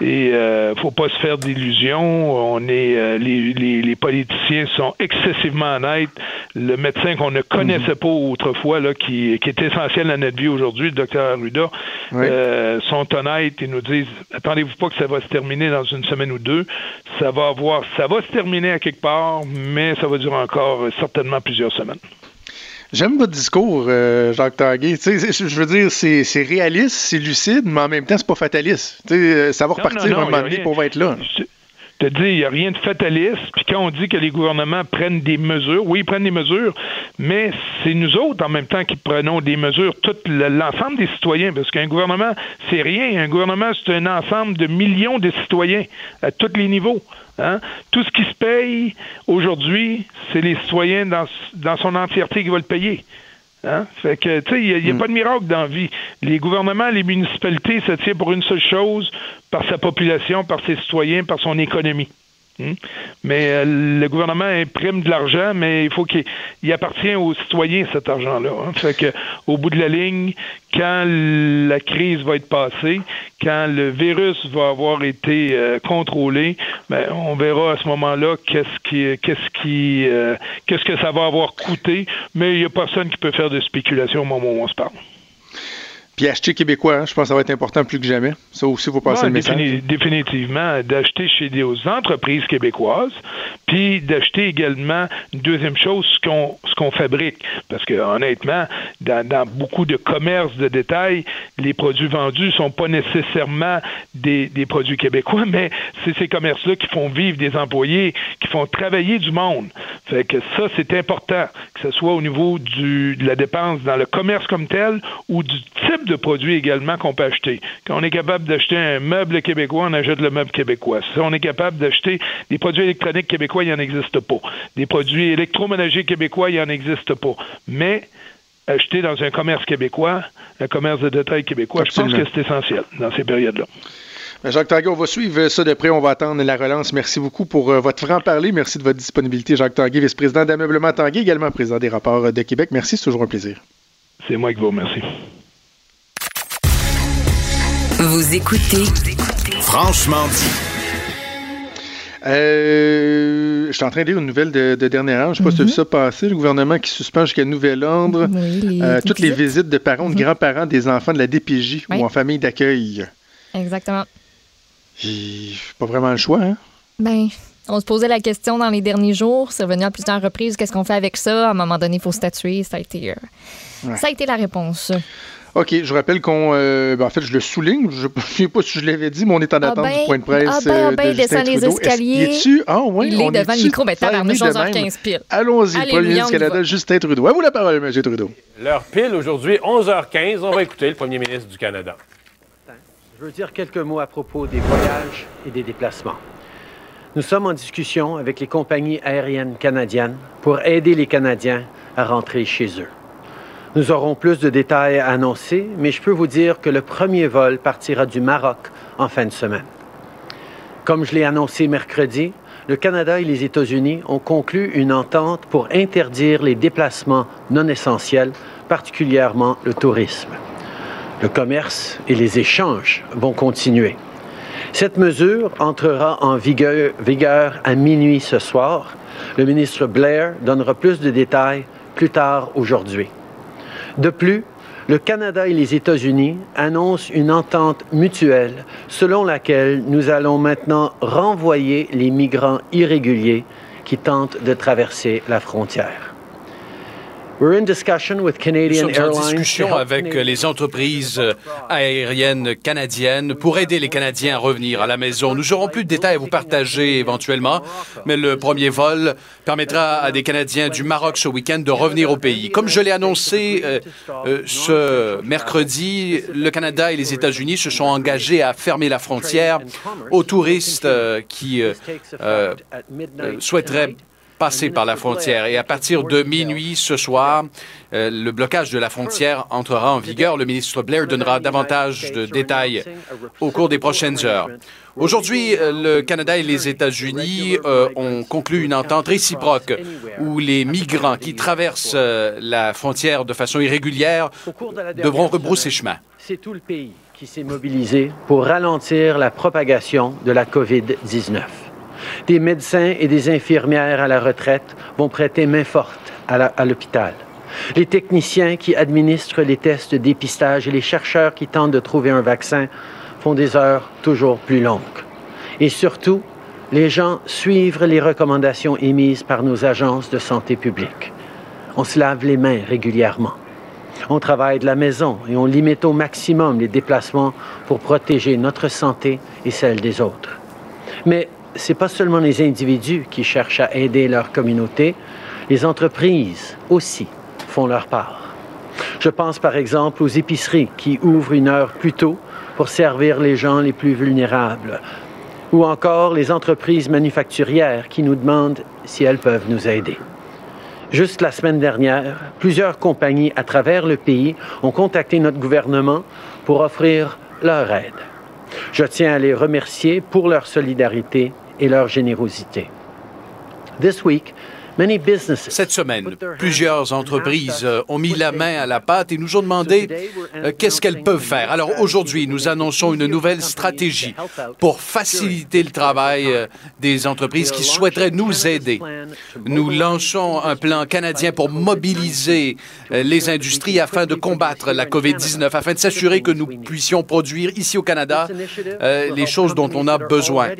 Et euh, faut pas se faire d'illusions. On est euh, les, les, politiciens sont excessivement honnêtes. Le médecin qu'on ne connaissait pas autrefois, là, qui, qui est essentiel à notre vie aujourd'hui, le docteur Arruda, euh, sont honnêtes et nous disent attendez-vous pas que ça va se terminer dans une semaine ou deux. Ça va avoir ça va se terminer à quelque part, mais ça va durer encore certainement plusieurs semaines. J'aime votre discours, euh, Jacques Tanguay. Je veux dire, c'est réaliste, c'est lucide, mais en même temps, c'est pas fataliste. Euh, ça va repartir un moment donné pour être là. Te dis, il n'y a rien de fataliste. Puis quand on dit que les gouvernements prennent des mesures, oui, ils prennent des mesures, mais c'est nous autres en même temps qui prenons des mesures, tout l'ensemble des citoyens, parce qu'un gouvernement, c'est rien. Un gouvernement, c'est un ensemble de millions de citoyens à tous les niveaux. Hein? Tout ce qui se paye aujourd'hui, c'est les citoyens dans, dans son entièreté qui vont le payer. Hein? Fait que, tu sais, il n'y a, mm. pas de miracle dans la vie. Les gouvernements, les municipalités, ça tient pour une seule chose, par sa population, par ses citoyens, par son économie. Hmm? Mais euh, le gouvernement imprime de l'argent, mais il faut qu'il appartient aux citoyens cet argent-là. Hein. Fait que au bout de la ligne, quand la crise va être passée, quand le virus va avoir été euh, contrôlé, ben, on verra à ce moment-là qu'est-ce qui qu'est-ce qui euh, qu'est-ce que ça va avoir coûté. Mais il n'y a personne qui peut faire de spéculation au moment où on se parle. Puis acheter québécois, hein, je pense que ça va être important plus que jamais. Ça aussi, il faut passer le message. définitivement, d'acheter chez des entreprises québécoises, puis d'acheter également une deuxième chose, ce qu'on ce qu'on fabrique. Parce que honnêtement, dans, dans, beaucoup de commerces de détail, les produits vendus sont pas nécessairement des, des produits québécois, (laughs) mais c'est ces commerces-là qui font vivre des employés, qui font travailler du monde. Fait que ça, c'est important, que ce soit au niveau du, de la dépense dans le commerce comme tel ou du type de produits également qu'on peut acheter. Quand on est capable d'acheter un meuble québécois, on achète le meuble québécois. Si on est capable d'acheter des produits électroniques québécois, il n'y en existe pas. Des produits électroménagers québécois, il n'y en existe pas. Mais acheter dans un commerce québécois, un commerce de détail québécois, je pense que c'est essentiel dans ces périodes-là. Ben, Jacques Tanguay, on va suivre ça de près. On va attendre la relance. Merci beaucoup pour euh, votre franc-parler. Merci de votre disponibilité, Jacques Tanguay, vice-président d'Ameublement Tanguay, également président des rapports de Québec. Merci, c'est toujours un plaisir. C'est moi qui vous remercie. Vous écoutez Franchement dit. Euh, je suis en train de lire une nouvelle de, dernière heure. Je ne sais pas si tu as vu mhm. ça passer. Le gouvernement qui suspend jusqu'à nouvel ordre euh, toutes les visites de parents ou de mhm. grands-parents des enfants de la DPJ ou en famille d'accueil. Exactement. Pas vraiment le choix, hein? Ben, on se posait la question dans les derniers jours. C'est revenu à plusieurs reprises. Qu'est-ce qu'on fait avec ça? À un moment donné, il faut statuer. Ça a été, euh, ça a été la réponse. OK, je rappelle qu'on. Euh, ben, en fait, je le souligne. Je (laughs) ne sais pas si je l'avais dit, mais on est en attente du point de presse. Ah ben, ah ben, euh, de descend les escaliers. Est-tu? Ah, ouais, il est devant le micro, mais tabarnouche, 11h15 pile. Allons-y, Premier ministre du Canada, Justin Trudeau. À vous la parole, M. Trudeau. L'heure pile aujourd'hui, 11h15. On va écouter le premier ministre du Canada. Je veux dire quelques mots à propos des voyages et des déplacements. Nous sommes en discussion avec les compagnies aériennes canadiennes pour aider les Canadiens à rentrer chez eux. Nous aurons plus de détails à annoncer, mais je peux vous dire que le premier vol partira du Maroc en fin de semaine. Comme je l'ai annoncé mercredi, le Canada et les États-Unis ont conclu une entente pour interdire les déplacements non essentiels, particulièrement le tourisme. Le commerce et les échanges vont continuer. Cette mesure entrera en vigueur, vigueur, à minuit ce soir. Le ministre Blair donnera plus de détails plus tard aujourd'hui. De plus, le Canada et les États-Unis annoncent une entente mutuelle selon laquelle nous allons maintenant renvoyer les migrants irréguliers qui tentent de traverser la frontière. Nous sommes en discussion avec les entreprises euh, aériennes canadiennes pour aider les Canadiens à revenir à la maison. Nous aurons plus de détails à vous partager éventuellement, mais le premier vol permettra à des Canadiens du Maroc ce week-end de revenir au pays. Comme je l'ai annoncé euh, euh, ce mercredi, le Canada et les États-Unis se sont engagés à fermer la frontière aux touristes qui souhaiteraient passer par la frontière. Et à partir de minuit ce soir, euh, le blocage de la frontière entrera en vigueur. Le ministre Blair donnera davantage de détails au cours des prochaines heures. Aujourd'hui, euh, le Canada et les États-Unis euh, ont conclu une entente réciproque où les migrants qui traversent la frontière de façon irrégulière devront rebrousser chemin. C'est tout le pays qui s'est mobilisé pour ralentir la propagation de la COVID-19. Des médecins et des infirmières à la retraite vont prêter main forte à l'hôpital. Les techniciens qui administrent les tests de dépistage et les chercheurs qui tentent de trouver un vaccin font des heures toujours plus longues. Et surtout, les gens suivent les recommandations émises par nos agences de santé publique. On se lave les mains régulièrement. On travaille de la maison et on limite au maximum les déplacements pour protéger notre santé et celle des autres. Mais c'est pas seulement les individus qui cherchent à aider leur communauté, les entreprises aussi font leur part. Je pense par exemple aux épiceries qui ouvrent une heure plus tôt pour servir les gens les plus vulnérables, ou encore les entreprises manufacturières qui nous demandent si elles peuvent nous aider. Juste la semaine dernière, plusieurs compagnies à travers le pays ont contacté notre gouvernement pour offrir leur aide. Je tiens à les remercier pour leur solidarité et leur générosité. This week, cette semaine, plusieurs entreprises euh, ont mis la main à la pâte et nous ont demandé euh, qu'est-ce qu'elles peuvent faire. Alors aujourd'hui, nous annonçons une nouvelle stratégie pour faciliter le travail euh, des entreprises qui souhaiteraient nous aider. Nous lançons un plan canadien pour mobiliser les industries afin de combattre la COVID-19, afin de s'assurer que nous puissions produire ici au Canada les choses dont on a besoin.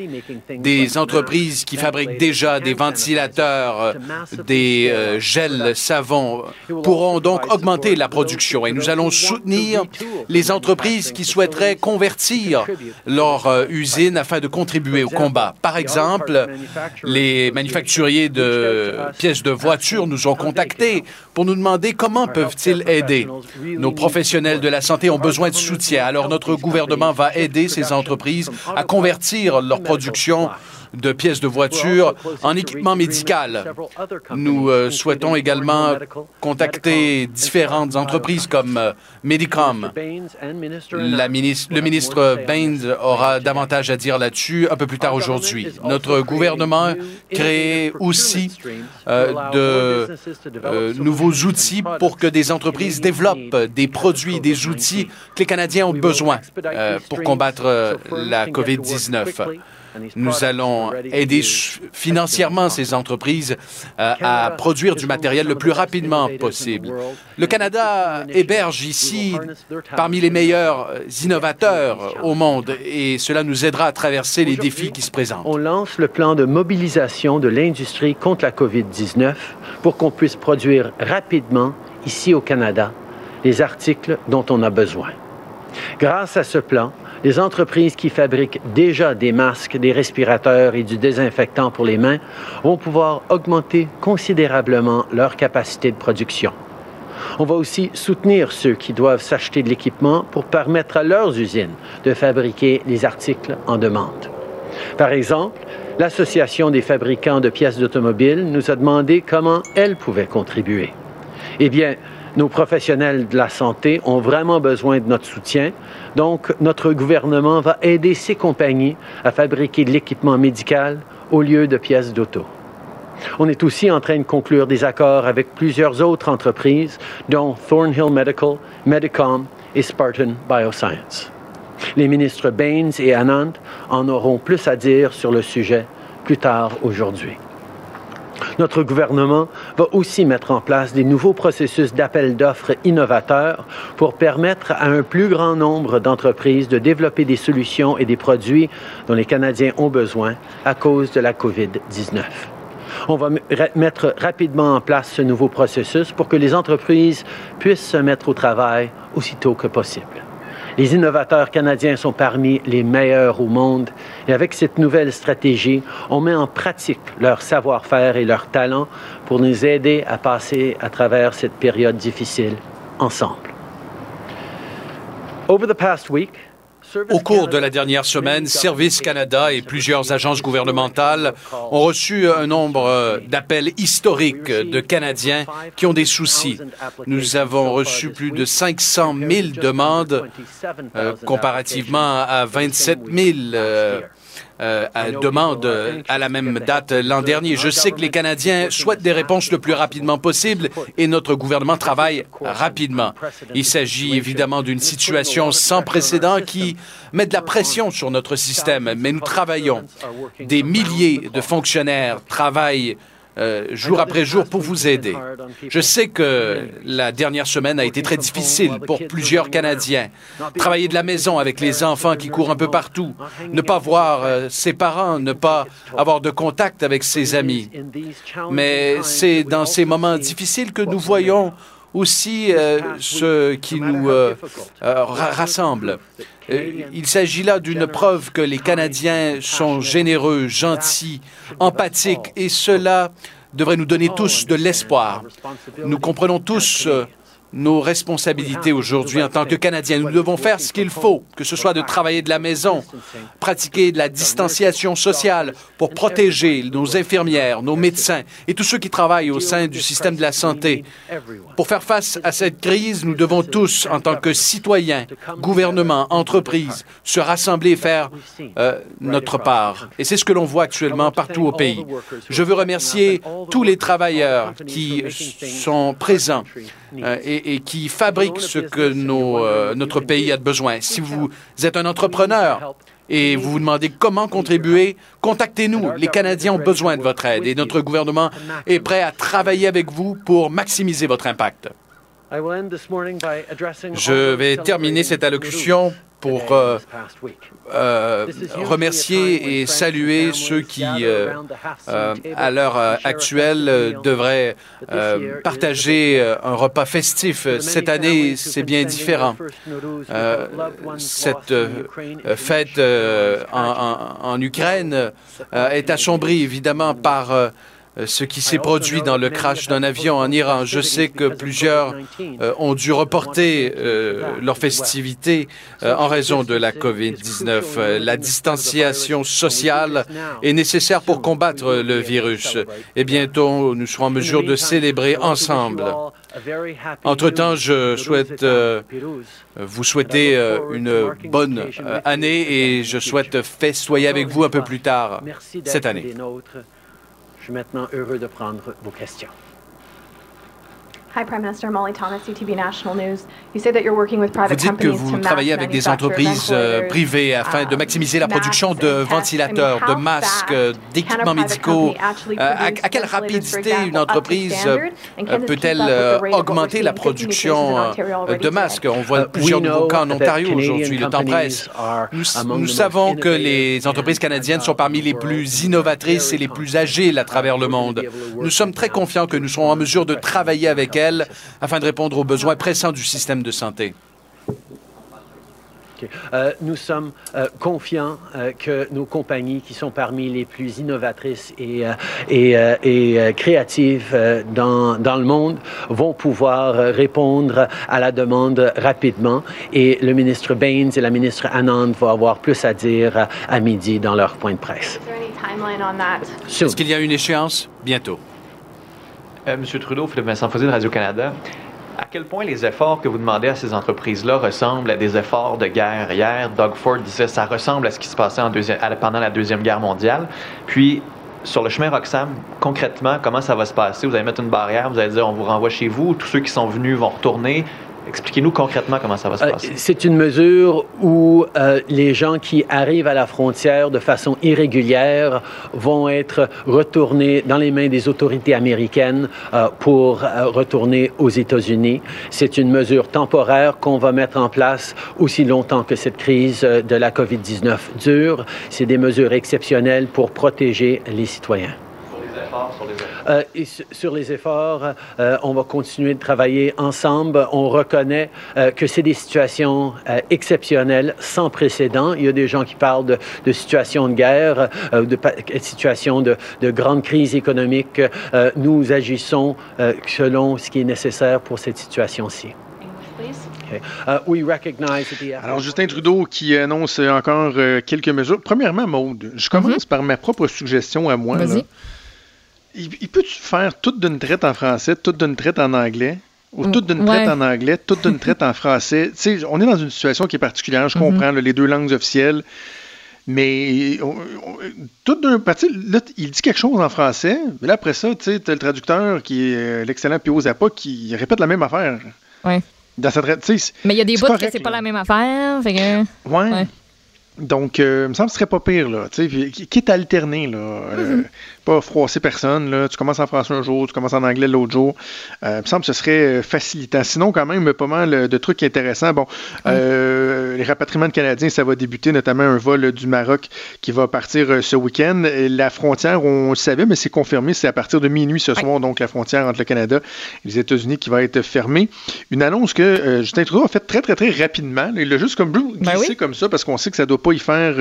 Des entreprises qui fabriquent déjà des ventilateurs, des euh, gels savons pourront donc augmenter la production et nous allons soutenir les entreprises qui souhaiteraient convertir leur euh, usine afin de contribuer au combat. Par exemple, les manufacturiers de pièces de voitures nous ont contactés pour nous demander comment peuvent-ils aider. Nos professionnels de la santé ont besoin de soutien, alors notre gouvernement va aider ces entreprises à convertir leur production de pièces de voiture en équipement médical. Nous euh, souhaitons également contacter différentes entreprises comme euh, Medicom. Le ministre Baines aura davantage à dire là-dessus un peu plus tard aujourd'hui. Notre gouvernement crée aussi euh, de nouveaux outils pour que des entreprises développent des produits, des outils que les Canadiens ont besoin pour combattre la COVID-19. Nous allons aider financièrement ces entreprises euh, à produire du matériel le plus rapidement possible. Le Canada héberge ici parmi les meilleurs innovateurs au monde et cela nous aidera à traverser les défis qui se présentent. On lance le plan de mobilisation de l'industrie contre la COVID-19 pour qu'on puisse produire rapidement ici au Canada les articles dont on a besoin. Grâce à ce plan, les entreprises qui fabriquent déjà des masques, des respirateurs et du désinfectant pour les mains vont pouvoir augmenter considérablement leur capacité de production. On va aussi soutenir ceux qui doivent s'acheter de l'équipement pour permettre à leurs usines de fabriquer les articles en demande. Par exemple, l'Association des fabricants de pièces d'automobile nous a demandé comment elle pouvait contribuer. Eh bien, nos professionnels de la santé ont vraiment besoin de notre soutien. Donc, notre gouvernement va aider ces compagnies à fabriquer de l'équipement médical au lieu de pièces d'auto. On est aussi en train de conclure des accords avec plusieurs autres entreprises, dont Thornhill Medical, Medicom et Spartan Bioscience. Les ministres Baines et Anand en auront plus à dire sur le sujet plus tard aujourd'hui. Notre gouvernement va aussi mettre en place des nouveaux processus d'appel d'offres innovateurs pour permettre à un plus grand nombre d'entreprises de développer des solutions et des produits dont les Canadiens ont besoin à cause de la COVID-19. On va mettre rapidement en place ce nouveau processus pour que les entreprises puissent se mettre au travail aussitôt que possible. Les innovateurs canadiens sont parmi les meilleurs au monde et avec cette nouvelle stratégie, on met en pratique leur savoir-faire et leur talent pour nous aider à passer à travers cette période difficile ensemble. Au cours de la dernière semaine, Service Canada et plusieurs agences gouvernementales ont reçu un nombre d'appels historiques de Canadiens qui ont des soucis. Nous avons reçu plus de 500 000 demandes euh, comparativement à 27 000 euh, demande à la même date l'an dernier. Je sais que les Canadiens souhaitent des réponses le plus rapidement possible et notre gouvernement travaille rapidement. Il s'agit évidemment d'une situation sans précédent qui met de la pression sur notre système, mais nous travaillons. Des milliers de fonctionnaires travaillent euh, jour après jour pour vous aider. Je sais que la dernière semaine a été très difficile pour plusieurs Canadiens. Travailler de la maison avec les enfants qui courent un peu partout, ne pas voir euh, ses parents, ne pas avoir de contact avec ses amis. Mais c'est dans ces moments difficiles que nous voyons aussi euh, ce qui nous rassemble. il s'agit là d'une preuve que les Canadiens sont généreux, gentils, empathiques, et cela devrait nous donner tous de l'espoir. Nous comprenons tous nos responsabilités aujourd'hui en tant que Canadiens. Nous devons faire ce qu'il faut, que ce soit de travailler de la maison, pratiquer de la distanciation sociale pour protéger nos infirmières, nos médecins et tous ceux qui travaillent au sein du système de la santé. Pour faire face à cette crise, nous devons tous, en tant que citoyens, gouvernements, entreprises, se rassembler et faire euh, notre part. Et c'est ce que l'on voit actuellement partout au pays. Je veux remercier tous les travailleurs qui sont présents euh, et, qui fabriquent ce que euh, notre pays a de besoin. Si vous êtes un entrepreneur et vous vous demandez comment contribuer, contactez-nous. Les Canadiens ont besoin de votre aide et notre gouvernement est prêt à travailler avec vous pour maximiser votre impact. Je vais terminer cette allocution pour euh, euh, remercier et saluer ceux qui, euh, à l'heure actuelle, devraient partager un repas festif. Cette année, c'est bien différent. cette fête en, en, Ukraine est assombrie, évidemment, par euh, ce qui s'est produit dans le crash d'un avion en Iran. Je sais que plusieurs euh, ont dû reporter euh, leurs festivités en raison de la COVID-19. La distanciation sociale est nécessaire pour combattre le virus. et bientôt nous serons en mesure de célébrer ensemble. Entre-temps, je souhaite vous souhaiter une bonne année et je souhaite festoyer avec vous un peu plus tard cette année. Suis maintenant heureux de prendre vos questions. Hi, Prime Minister Molly Thomas, CTV National News. You say that you're working with private Vous dites que vous travaillez avec des entreprises euh, privées afin de maximiser la production de ventilateurs, de masques, d'équipements médicaux. Euh, à, quelle rapidité une entreprise euh, peut-elle augmenter la production de masques? On voit plusieurs nouveaux cas en Ontario aujourd'hui. Le temps presse. Nous, nous savons que les entreprises canadiennes sont parmi les plus innovatrices et les plus agiles à travers le monde. Nous sommes très confiants que nous serons en mesure de travailler avec elles afin de répondre aux besoins pressants du système de santé. Euh, nous sommes euh, confiants euh, que nos compagnies, qui sont parmi les plus innovatrices et, et, créatives dans, dans, le monde, vont pouvoir répondre à la demande rapidement. Et le ministre Baines et la ministre Anand vont avoir plus à dire à midi dans leur point de presse. Est-ce qu'il y a une échéance? Bientôt? Euh, Monsieur Trudeau, Philippe Vincent Fosy de Radio-Canada. À quel point les efforts que vous demandez à ces entreprises-là ressemblent à des efforts de guerre? Hier, Doug Ford disait ça ressemble à ce qui se passait pendant la Deuxième Guerre mondiale. Puis, sur le chemin Roxham, concrètement, comment ça va se passer? Vous allez mettre une barrière, vous allez dire on vous renvoie chez vous, tous ceux qui sont venus vont retourner. Expliquez-nous concrètement comment ça va se Euh, passer. C'est une mesure où euh, les gens qui arrivent à la frontière de façon irrégulière vont être retournés dans les mains des autorités américaines euh, pour retourner aux États-Unis. C'est une mesure temporaire qu'on va mettre en place aussi longtemps que cette crise de la COVID-19 dure. C'est des mesures exceptionnelles pour protéger les citoyens. Euh, et su- sur les efforts, euh, on va continuer de travailler ensemble. On reconnaît euh, que c'est des situations euh, exceptionnelles, sans précédent. Il y a des gens qui parlent de, de situations de guerre, euh, de situations de, de grande crise économique. Euh, nous agissons euh, selon ce qui est nécessaire pour cette situation-ci. Okay. Uh, we recognize that the Alors, Justin Trudeau qui annonce encore euh, quelques mesures. Premièrement, Maude, je commence par ma propre suggestion à moi. là. Il, il peut-tu faire toute d'une traite en français, toute d'une traite en anglais? Ou toute d'une ouais. traite en anglais, toute d'une traite en français. Tu sais, on est dans une situation qui est particulière, je Mhm. comprends, là, les deux langues officielles. Mais on- on- tout d'un parti, là, t- il dit quelque chose en français, mais là, après ça, tu sais, le traducteur qui est euh, l'excellent Pio Zappa qui répète la même affaire. Ouais. Dans sa traite, Mais il y a des bouts que c'est pas là. la même affaire. Fait que... Ouais. Donc, euh, il me semble que ce serait pas pire, là. Tu sais, quitte à alterner, là. euh, pas froisser personne, là. Tu commences en français un jour, tu commences en anglais l'autre jour. Euh, il me semble que ce serait euh, facilitant. Sinon, quand même, pas mal de trucs intéressants. Bon, euh, les rapatriements de Canadiens, ça va débuter, notamment un vol du Maroc qui va partir ce week-end. La frontière, on le savait, mais c'est confirmé, c'est à partir de minuit ce soir, donc la frontière entre le Canada et les États-Unis qui va être fermée. Une annonce que euh, Justin Trudeau a faite très, très, très rapidement. Il l'a juste comme glissé comme ça parce qu'on sait que ça ne doit pas y faire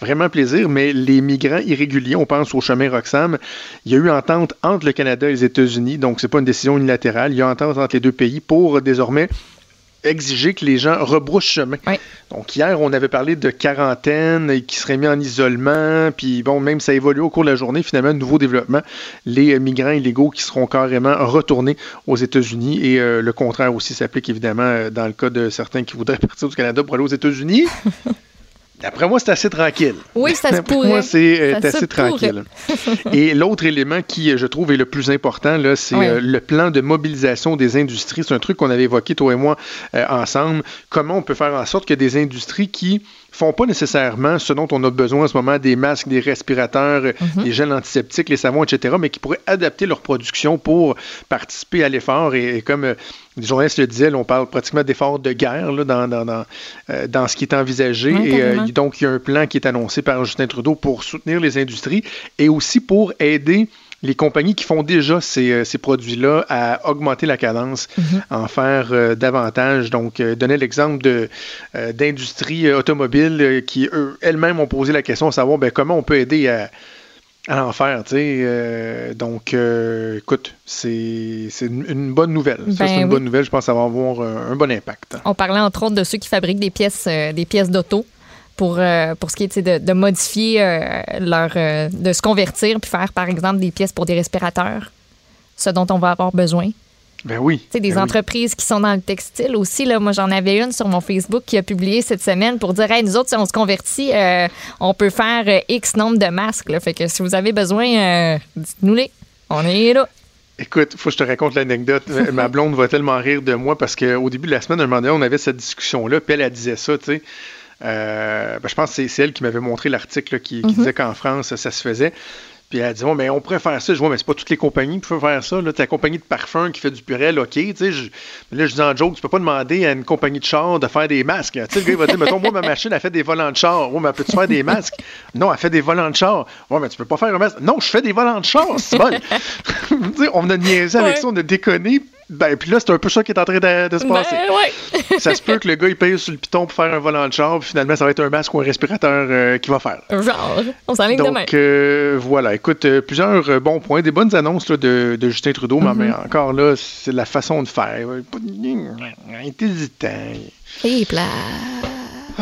vraiment plaisir, mais les migrants irréguliers, on pense au chemin Roxham, il y a eu entente entre le Canada et les États-Unis, donc c'est pas une décision unilatérale. Il y a entente entre les deux pays pour désormais exiger que les gens rebroussent chemin. Donc hier, on avait parlé de quarantaine et qui serait mis en isolement, puis bon, même ça évolue au cours de la journée, finalement, nouveau développement, les migrants illégaux qui seront carrément retournés aux États-Unis et euh, le contraire aussi s'applique évidemment euh, dans le cas de certains qui voudraient (laughs) partir du Canada pour aller aux États-Unis. (laughs) D'après moi, c'est assez tranquille. Oui, ça se D'après pourrait. moi, c'est euh, assez tranquille. (laughs) Et l'autre élément qui, euh, je trouve, est le plus important, là, c'est euh, le plan de mobilisation des industries. C'est un truc qu'on avait évoqué, toi et moi, euh, ensemble. Comment on peut faire en sorte que des industries qui font pas nécessairement ce dont on a besoin en ce moment, des masques, des respirateurs, euh, Mhm. des gels antiseptiques, les savons, etc., mais qui pourraient adapter leur production pour participer à l'effort. Et, et comme euh, les journalistes le disaient, là, on parle pratiquement d'efforts de guerre là, dans, dans, dans, euh, dans ce qui est envisagé. Et euh, donc, il y a un plan qui est annoncé par Justin Trudeau pour soutenir les industries et aussi pour aider les compagnies qui font déjà ces, euh, ces produits-là à augmenter la cadence, en faire euh, davantage. Donc, euh, donner l'exemple de, d'industries euh, automobiles qui, eux, elles-mêmes ont posé la question de savoir ben, comment on peut aider à, à en faire. donc, écoute, c'est, c'est une, une bonne nouvelle. Ça, Ben c'est une oui. bonne nouvelle. Je pense que ça va avoir un, un bon impact. On parlait entre autres de ceux qui fabriquent des pièces, des pièces d'auto pour, euh, pour ce qui est de, de modifier euh, leur. euh, de se convertir puis faire, par exemple, des pièces pour des respirateurs, ce dont on va avoir besoin. Ben oui. Tu sais, des Ben oui. entreprises qui sont dans le textile aussi. Là, moi, j'en avais une sur mon Facebook qui a publié cette semaine pour dire hey, nous autres, si on se convertit, on peut faire X nombre de masques. Là. Fait que si vous avez besoin, dites-nous-les. On est là. Écoute, faut que je te raconte l'anecdote. Ma blonde va tellement rire de moi parce qu'au début de la semaine, un moment donné, on avait cette discussion-là, puis elle, elle disait ça, tu sais. Euh, ben, je pense que c'est- elle qui m'avait montré l'article qui, Mhm. disait qu'en France, ça se faisait. Puis elle a dit, ouais, mais on pourrait faire ça. Je vois, mais c'est pas toutes les compagnies qui peuvent faire ça. Là, t'as la compagnie de parfum qui fait du purel, OK. Tu sais, je- mais là, je dis en joke, tu peux pas demander à une compagnie de char de faire des masques. Tu sais, le gars, il va dire, (laughs) mettons, moi, ma machine, elle fait des volants de char. Ouais, mais peux-tu faire des masques? Non, elle fait des volants de char. Ouais, mais tu peux pas faire un masque. Non, je fais des volants de char, c'est bon. (laughs) (laughs) On a niaisé avec Ouais. ça, on a déconné. Ben, puis là, c'est un peu ça qui est en train de, de se passer. Ben, ouais. (laughs) Ça se peut que le gars, il paye sur le piton pour faire un volant de char, puis finalement, ça va être un masque ou un respirateur euh, qu'il va faire. Genre, on demain. Donc, euh, voilà. Écoute, euh, plusieurs euh, bons points, des bonnes annonces là, de, de Justin Trudeau, mais- Mhm. mais encore là, c'est la façon de faire. Il est hésitant. Plat.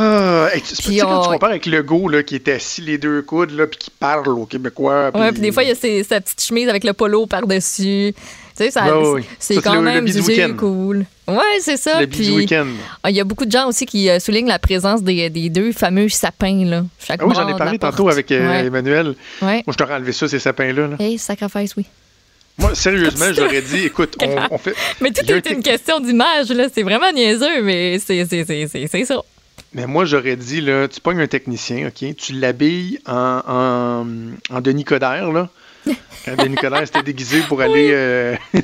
Ah, hey, tu Puis sais, quand tu on- compares avec Legault, là, qui était assis les deux coudes, là, puis qui parle aux Québécois. Ouais, puis des fois, il y a ses- sa petite chemise avec le polo par-dessus. Tu sais, ça, Ouais, ouais. c'est quand le- le même week-end. cool. Ouais, c'est ça. Le Puis, week-end. ah, Il y a beaucoup de gens aussi qui euh, soulignent la présence des, des deux fameux sapins, là. Chaque Ah oui, j'en ai parlé tantôt avec euh, Ouais. Emmanuel. Ouais. Moi, je t'aurais enlevé ça, ces sapins-là. là. Hey, sacrifice, oui. Moi, sérieusement, j'aurais dit, écoute, on, (laughs) on fait. Mais tout est une question d'image, là. C'est vraiment niaiseux, mais c'est c'est- c'est- c'est- c'est ça. Mais moi, j'aurais dit, là, tu pognes un technicien, OK? Tu l'habilles en, en, en Denis Coderre, là. (laughs) Quand Denis Coderre s'était déguisé pour aller euh, (laughs)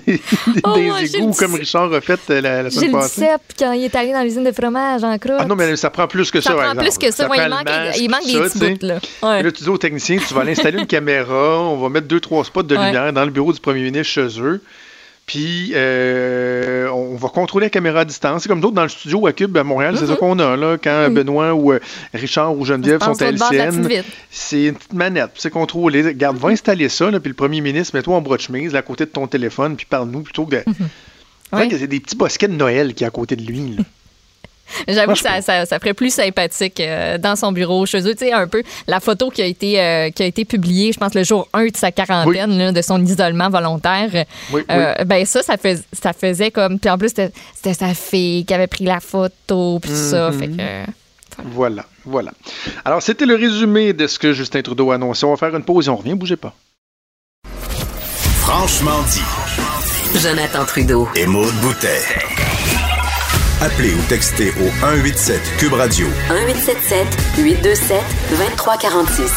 Oh, des j'ai égouts, le comme Richard a fait euh, la, J'ai semaine le passée. DICEP quand il est allé dans l'usine de fromage en croûte. Ah non, mais ça prend plus que ça. Ça prend plus que ça. Il le manque- masque, il manque tout des petits bouts, là. Ouais. Là, tu dis au technicien, tu vas aller installer une caméra, on va mettre deux, trois spots de Ouais. lumière dans le bureau du premier ministre chez eux. Puis, euh, on va contrôler la caméra à distance. C'est comme d'autres dans le studio à Cube à Montréal, c'est ça qu'on a. Là, quand Benoît ou euh, Richard ou Geneviève Mm-hmm. Sont à LCN, c'est une petite manette. puis C'est contrôlé. Regarde, va installer ça. Là, puis le premier ministre, mets-toi en bras de chemise là, à côté de ton téléphone, puis parle-nous plutôt que de. Que c'est des petits bosquets de Noël qui est à côté de lui. là. (laughs) J'avoue que ça, ça, ça ferait plus sympathique euh, dans son bureau chez eux. Tu sais, un peu la photo qui a été, euh, qui a été publiée, je pense, le jour 1 de sa quarantaine, là, de son isolement volontaire. Oui, Euh, Ben ça, ça, fais- ça faisait comme... Puis en plus, c'était sa fille qui avait pris la photo, puis tout ça. Fait que... Voilà, voilà. Alors, c'était le résumé de ce que Justin Trudeau a annoncé. On va faire une pause et on revient. Bougez pas. Franchement dit. Jonathan Trudeau. Et Maude Boutet. Appelez ou textez au 187 Cube Radio 1877 827 2346.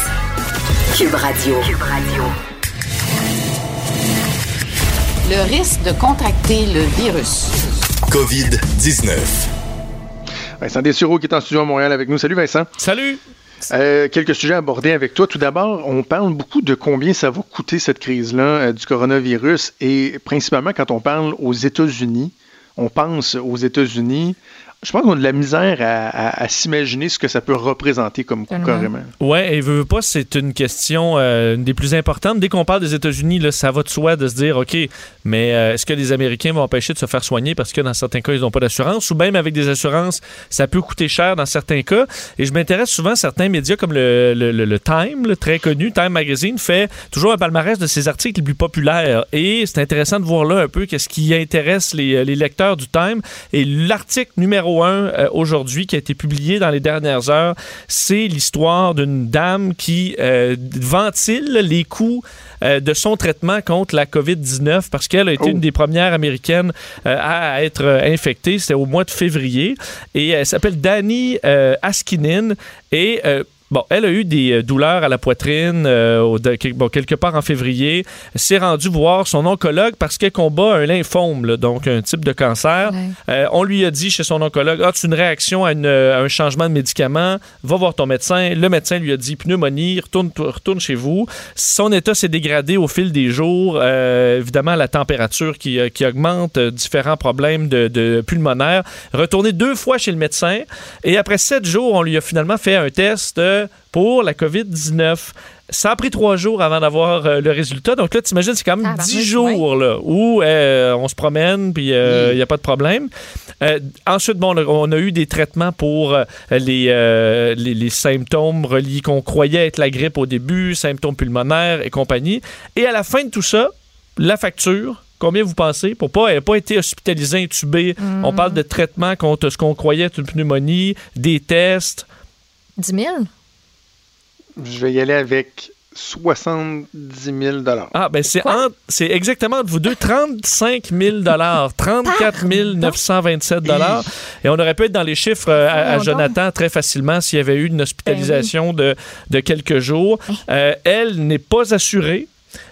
Cube Radio. Cube Radio. Le risque de contracter le virus. COVID-19. Vincent Dessureau qui est en studio à Montréal avec nous. Salut Vincent. Salut. Euh, quelques sujets abordés avec toi. Tout d'abord, on parle beaucoup de combien ça va coûter cette crise-là euh, du coronavirus et principalement quand on parle aux États-Unis, on pense aux États-Unis. Je pense qu'on a de la misère à, à- à s'imaginer ce que ça peut représenter comme coût carrément. Ouais, et veut veut pas, c'est une question euh, une des plus importantes. Dès qu'on parle des États-Unis, là, ça va de soi de se dire, OK, mais euh, est-ce que les Américains vont empêcher de se faire soigner parce que dans certains cas, ils n'ont pas d'assurance ou même avec des assurances, ça peut coûter cher dans certains cas? Et je m'intéresse souvent à certains médias comme le, le- le- le Time, le très connu, Time Magazine, fait toujours un palmarès de ses articles les plus populaires. Et c'est intéressant de voir là un peu qu'est-ce qui intéresse les, les lecteurs du Time. Et l'article numéro un euh, aujourd'hui qui a été publié dans les dernières heures, c'est l'histoire d'une dame qui euh, ventile les coûts euh, de son traitement contre la COVID-19 parce qu'elle a été une des premières américaines à être infectée. C'était au mois de février. Et elle s'appelle Dani Askinen. Et Bon, elle a eu des euh, douleurs à la poitrine euh, au- bon, quelque part en février. S'est rendue voir son oncologue parce qu'elle combat un lymphome, là, donc un type de cancer. Euh, on lui a dit chez son oncologue, ah, tu as une réaction à, une- à un changement de médicament, va voir ton médecin. Le médecin lui a dit pneumonie, retourne, retourne chez vous. Son état s'est dégradé au fil des jours. Euh, évidemment, la température qui, qui augmente, différents problèmes de, de pulmonaire. Retourné deux fois chez le médecin. Et après sept jours, on lui a finalement fait un test euh, pour la COVID-19. Ça a pris trois jours avant d'avoir euh, le résultat. Donc là, t'imagines, c'est quand même dix jours là, où euh, on se promène puis il n'y a pas de problème. Euh, ensuite, bon, on a- eu des traitements pour euh, les, euh, les, les symptômes reliés qu'on croyait être la grippe au début, symptômes pulmonaires et compagnie. Et à la fin de tout ça, la facture, combien vous pensez? Pour pas, elle pas été hospitalisée, intubée. Mm. On parle de traitement contre ce qu'on croyait être une pneumonie, des tests. 10 000? Je vais y aller avec 70 000 Ah, ben c'est c'est exactement entre vous deux 35 000 34 927 Et on aurait pu être dans les chiffres euh, à, Jonathan très facilement s'il y avait eu une hospitalisation de, de quelques jours. Euh, elle n'est pas assurée.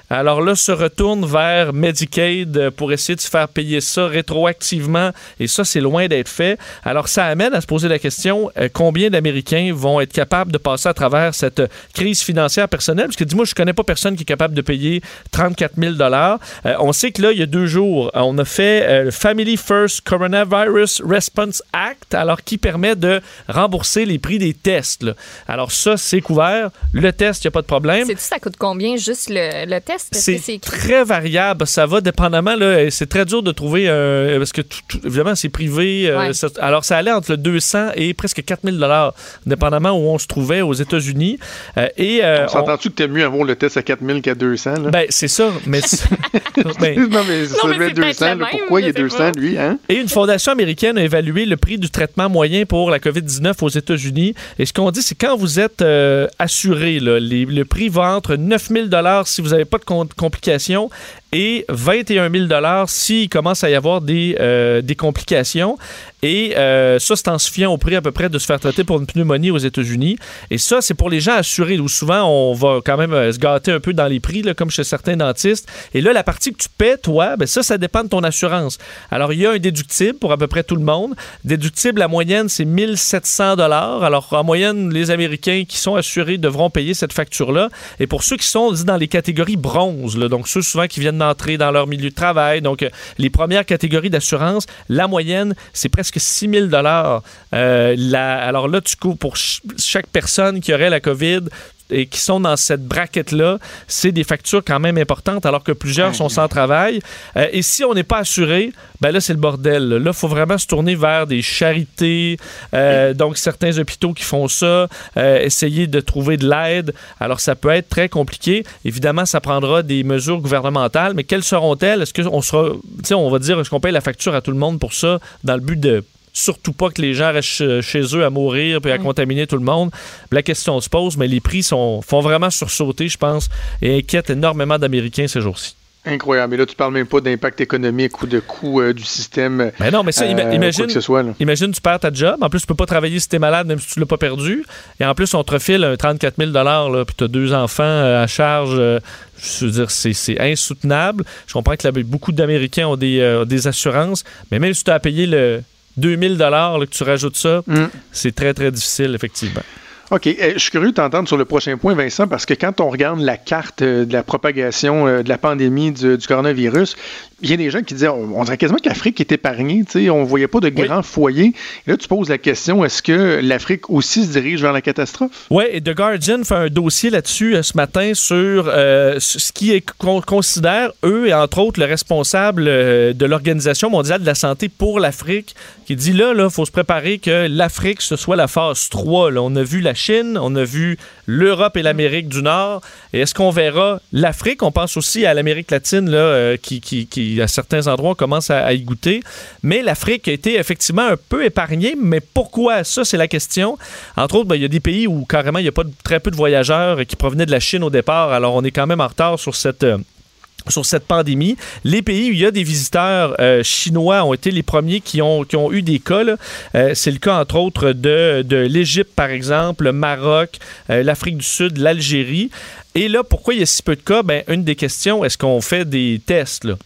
Alors là, se retourne vers Medicaid pour essayer de se faire payer ça rétroactivement. Et ça, c'est loin d'être fait. Alors, ça amène à se poser la question euh, combien d'Américains vont être capables de passer à travers cette euh, crise financière personnelle? Parce que dis-moi, je connais pas personne qui est capable de payer 34 000 Euh, On sait que là, il y a deux jours, on a fait le Family First Coronavirus Response Act, alors qui permet de rembourser les prix des tests. Alors ça, c'est couvert. Le test, il n'y a pas de problème. Sais-tu, ça coûte combien juste le test? C'est très variable. Ça va dépendamment. C'est très dur de trouver. euh, parce que, tout- tout- évidemment, c'est privé. euh, Ouais. ça- alors, ça allait entre le 200 et presque 4000 dépendamment où on se trouvait aux États-Unis. Euh, et, euh, On s'entend-tu que t'aimes mieux avoir le test à 4000 qu'à 200? Là? Ben, c'est ça. Mais (laughs) ben, (laughs) non, mais ça devait être 200. là. Pourquoi il y a 200, lui? Hein? Et une fondation américaine a évalué le prix du traitement moyen pour la COVID-19 aux États-Unis. Et ce qu'on dit, c'est quand vous êtes euh, assuré, là, les- le prix va entre 9 000 si vous n'avez pas de complications et 21 000 s'il commence à y avoir des, euh, des complications. Et euh, ça, c'est en se fiant au prix à peu près de se faire traiter pour une pneumonie aux États-Unis. Et ça, c'est pour les gens assurés, où souvent on va quand même euh, se gâter un peu dans les prix, là, comme chez certains dentistes. Et là, la partie que tu paies, toi, ben ça, ça dépend de ton assurance. Alors, il y a un déductible pour à peu près tout le monde. Déductible, la moyenne, c'est 1700 dollars. Alors, en moyenne, les Américains qui sont assurés devront payer cette facture-là. Et pour ceux qui sont dans les catégories bronze, donc ceux souvent qui viennent d'entrer dans leur milieu de travail, donc euh, les premières catégories d'assurance, la moyenne, c'est presque 6 000 dollars. alors là, tu couvres pour chaque personne qui aurait la COVID, et qui sont dans cette braquette-là, c'est des factures quand même importantes, alors que plusieurs sont sans travail. Euh, et si on n'est pas assuré, ben là, c'est le bordel. Là, il faut vraiment se tourner vers des charités, euh, donc certains hôpitaux qui font ça, euh, essayer de trouver de l'aide. Alors, ça peut être très compliqué. Évidemment, ça prendra des mesures gouvernementales, mais quelles seront-elles? Est-ce qu'on sera, tu sais, on va dire, est-ce qu'on paye la facture à tout le monde pour ça, dans le but de surtout pas que les gens restent chez eux à mourir puis à contaminer tout le monde. La question se pose, mais les prix sont, font vraiment sursauter, je pense, et inquiètent énormément d'Américains ces jours-ci. Incroyable. Mais là, tu parles même pas d'impact économique ou de coût euh, du système. Mais non, mais ça, euh, imagine, que soit, imagine, tu perds ta job. En plus, tu peux pas travailler si tu es malade, même si tu l'as pas perdu. Et en plus, on te refile un 34 000 puis tu as deux enfants euh, à charge. je veux dire, c'est insoutenable. Je comprends que beaucoup d'Américains ont des, des assurances, mais même si tu as payé le, 2000 dollars que tu rajoutes ça, mm. c'est très, très difficile, effectivement. OK. Eh, je suis curieux de t'entendre sur le prochain point, Vincent, parce que quand on regarde la carte euh, de la propagation euh, de la pandémie du, coronavirus, il y a des gens qui disent on dirait quasiment que l'Afrique est épargnée, on ne voyait pas de grands foyers. Et là, tu poses la question est-ce que l'Afrique aussi se dirige vers la catastrophe? Oui, et The Guardian fait un dossier là-dessus euh, ce matin sur ce qui est qu'on considère, eux, et entre autres, le responsable de l'Organisation mondiale de la santé pour l'Afrique, qui dit là, il faut se préparer que l'Afrique, ce soit la phase 3. Là. On a vu la Chine, on a vu l'Europe et l'Amérique du Nord. Et est-ce qu'on verra l'Afrique? On pense aussi à l'Amérique latine, là, euh, qui, qui, à certains endroits, commence à, y goûter. Mais l'Afrique a été effectivement un peu épargnée. Mais pourquoi? Ça, c'est la question. Entre autres, ben, il y a des pays où carrément il y a pas très peu de voyageurs qui provenaient de la Chine au départ. Alors, on est quand même en retard sur cette... Euh, sur cette pandémie. Les pays où il y a des visiteurs euh, chinois ont été les premiers qui ont, qui ont eu des cas. Euh, c'est le cas, entre autres, de, de l'Égypte, par exemple, le Maroc, l'Afrique du Sud, l'Algérie. Et là, pourquoi il y a si peu de cas? Ben, une des questions, est-ce qu'on fait des tests? Là?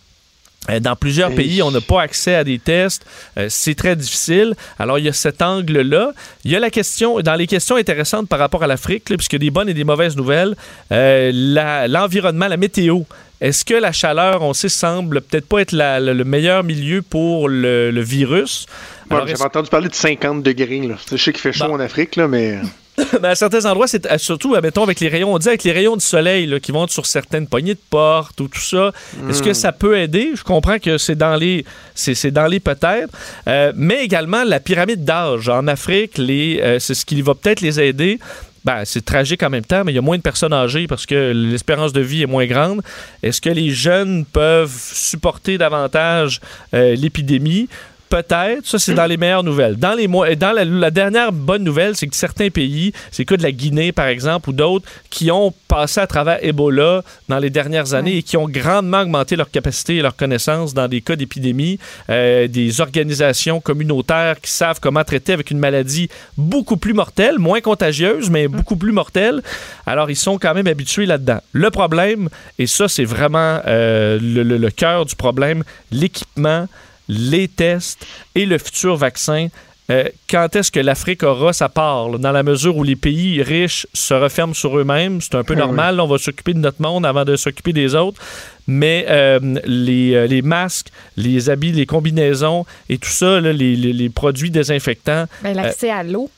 Dans plusieurs pays, on n'a pas accès à des tests. c'est très difficile. Alors, il y a cet angle-là. Il y a la question, dans les questions intéressantes par rapport à l'Afrique, puisque des bonnes et des mauvaises nouvelles, l'environnement, la météo. Est-ce que la chaleur, on sait, semble peut-être pas être le meilleur milieu pour le, virus? J'avais entendu parler de 50 degrés. Là. Je sais qu'il fait chaud en Afrique, là, mais... (laughs) à certains endroits, c'est surtout, mettons, avec les rayons, on dit avec les rayons du soleil qui vont sur certaines poignées de porte ou tout ça. Est-ce que hmm. ça peut aider? Je comprends que c'est dans les, c'est, dans les peut-être. Euh, mais également, la pyramide d'âge. En Afrique, les, euh, c'est ce qui va peut-être les aider. Ben, c'est tragique en même temps, mais il y a moins de personnes âgées parce que l'espérance de vie est moins grande. Est-ce que les jeunes peuvent supporter davantage euh, l'épidémie? Peut-être, ça c'est dans les meilleures nouvelles. Dans les mois, dans la, dernière bonne nouvelle, c'est que certains pays, c'est cas de la Guinée par exemple ou d'autres, qui ont passé à travers Ebola dans les dernières années et qui ont grandement augmenté leur capacité et leur connaissance dans des cas d'épidémie, euh, des organisations communautaires qui savent comment traiter avec une maladie beaucoup plus mortelle, moins contagieuse, mais mm. beaucoup plus mortelle. Alors ils sont quand même habitués là-dedans. Le problème, et ça c'est vraiment euh, le, le cœur du problème, l'équipement les tests et le futur vaccin. Euh, quand est-ce que l'Afrique aura sa part, dans la mesure où les pays riches se referment sur eux-mêmes? C'est un peu normal, on va s'occuper de notre monde avant de s'occuper des autres. Mais euh, euh, les, masques, les habits, les combinaisons et tout ça, les, produits désinfectants. Ben, l'accès à l'eau.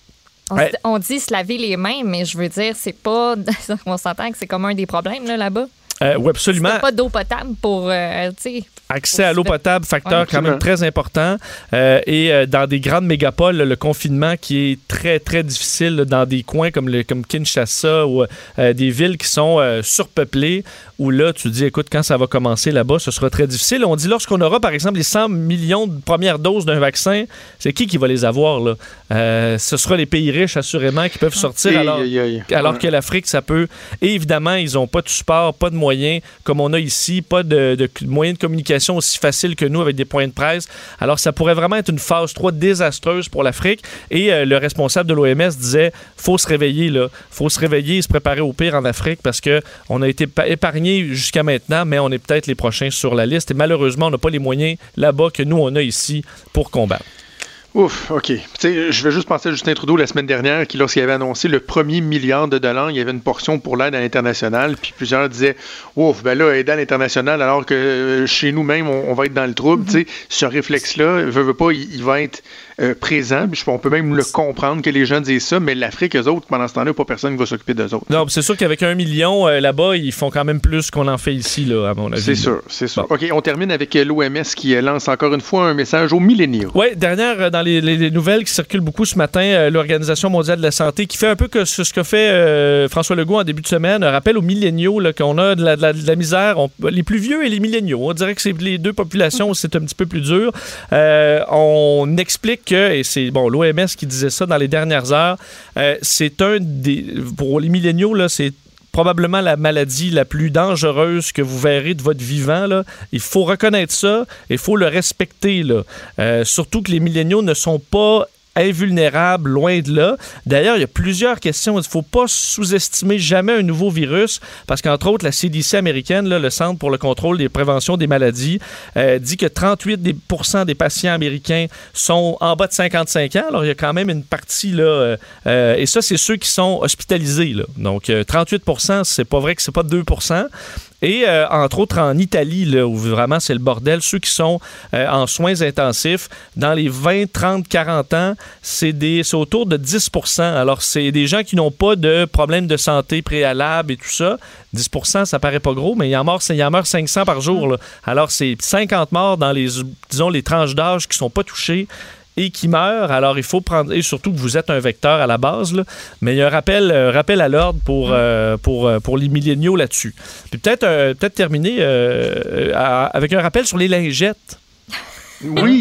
On, dit se laver les mains, mais je veux dire, c'est pas. (laughs) on s'entend que c'est comme un des problèmes là-bas. oui, absolument. pas d'eau potable pour. Accès à l'eau potable, facteur quand même très important. Euh, et euh, dans des grandes mégapoles, le confinement qui est très, très difficile dans des coins comme, le, comme Kinshasa ou euh, des villes qui sont surpeuplées, où là, tu dis, écoute, quand ça va commencer là-bas, ce sera très difficile. On dit, lorsqu'on aura, par exemple, les 100 millions de premières doses d'un vaccin, c'est qui qui va les avoir? Là? ce sera les pays riches, assurément, qui peuvent sortir, alors, alors que l'Afrique, ça peut... Et évidemment, ils n'ont pas de support, pas de moyens moyens comme on a ici, pas de, de moyens de communication aussi faciles que nous avec des points de presse. Alors, ça pourrait vraiment être une phase 3 désastreuse pour l'Afrique. Et euh, le responsable de l'OMS disait faut se réveiller, là. faut se réveiller et se préparer au pire en Afrique parce qu'on a été épargné jusqu'à maintenant, mais on est peut-être les prochains sur la liste. Et malheureusement, on n'a pas les moyens là-bas que nous, on a ici pour combattre. Ouf, OK. Je vais juste penser à Justin Trudeau la semaine dernière, qui, lorsqu'il avait annoncé le premier milliard de dollars, il y avait une portion pour l'aide à l'international, puis plusieurs disaient Ouf, ben là, aider à l'international, alors que euh, chez nous-mêmes, on, va être dans le trouble. Tu sais, ce réflexe-là, veut, veut pas, il, va être euh, présent. Puis on peut même le comprendre que les gens disent ça, mais l'Afrique, eux autres, pendant ce temps-là, pas personne qui va s'occuper d'eux autres. Non, c'est sûr qu'avec un million, euh, là-bas, ils font quand même plus qu'on en fait ici, là, à mon avis. C'est sûr, c'est sûr. OK, on termine avec l'OMS qui lance encore une fois un message aux milléniaux. Oui, dernière, dans les nouvelles qui circule beaucoup ce matin, euh, l'Organisation mondiale de la santé, qui fait un peu que ce, ce que fait euh, François Legault en début de semaine, un rappel aux milléniaux qu'on a de la, misère, les plus vieux et les milléniaux. On dirait que c'est les deux populations, c'est un petit peu plus dur. Euh, on explique et c'est bon, l'OMS qui disait ça dans les dernières heures, c'est un des, pour les milléniaux, là, c'est probablement la maladie la plus dangereuse que vous verrez de votre vivant. Là. Il faut reconnaître ça il faut le respecter. Là. Euh, surtout que les milléniaux ne sont pas invulnérable, loin de là. D'ailleurs, il y a plusieurs questions. Il ne faut pas sous-estimer jamais un nouveau virus parce qu'entre autres, la CDC américaine, le Centre pour le contrôle des préventions des maladies, euh, dit que 38 des, des patients américains sont en bas de 55 ans. Alors, il y a quand même une partie là, euh, euh, et ça, c'est ceux qui sont hospitalisés. Là. Donc, 38 c'est pas vrai que c'est pas 2 et euh, entre autres en Italie, là, où vraiment c'est le bordel, ceux qui sont euh, en soins intensifs, dans les 20, 30, 40 ans, c'est autour de 10% Alors c'est des gens qui n'ont pas de problème de santé préalable et tout ça. 10% ça paraît pas gros, mais il y en meurt, il en meurt 500 par jour. Là. Alors c'est 50 morts dans les, disons, les tranches d'âge qui sont pas touchées et qui meurt. Alors, il faut prendre, et surtout que vous êtes un vecteur à la base, là, mais il y a un rappel, euh, rappel à l'ordre pour, mm. euh, pour, euh, pour les milléniaux là-dessus. Puis peut-être peut terminer avec un rappel sur les lingettes. Oui,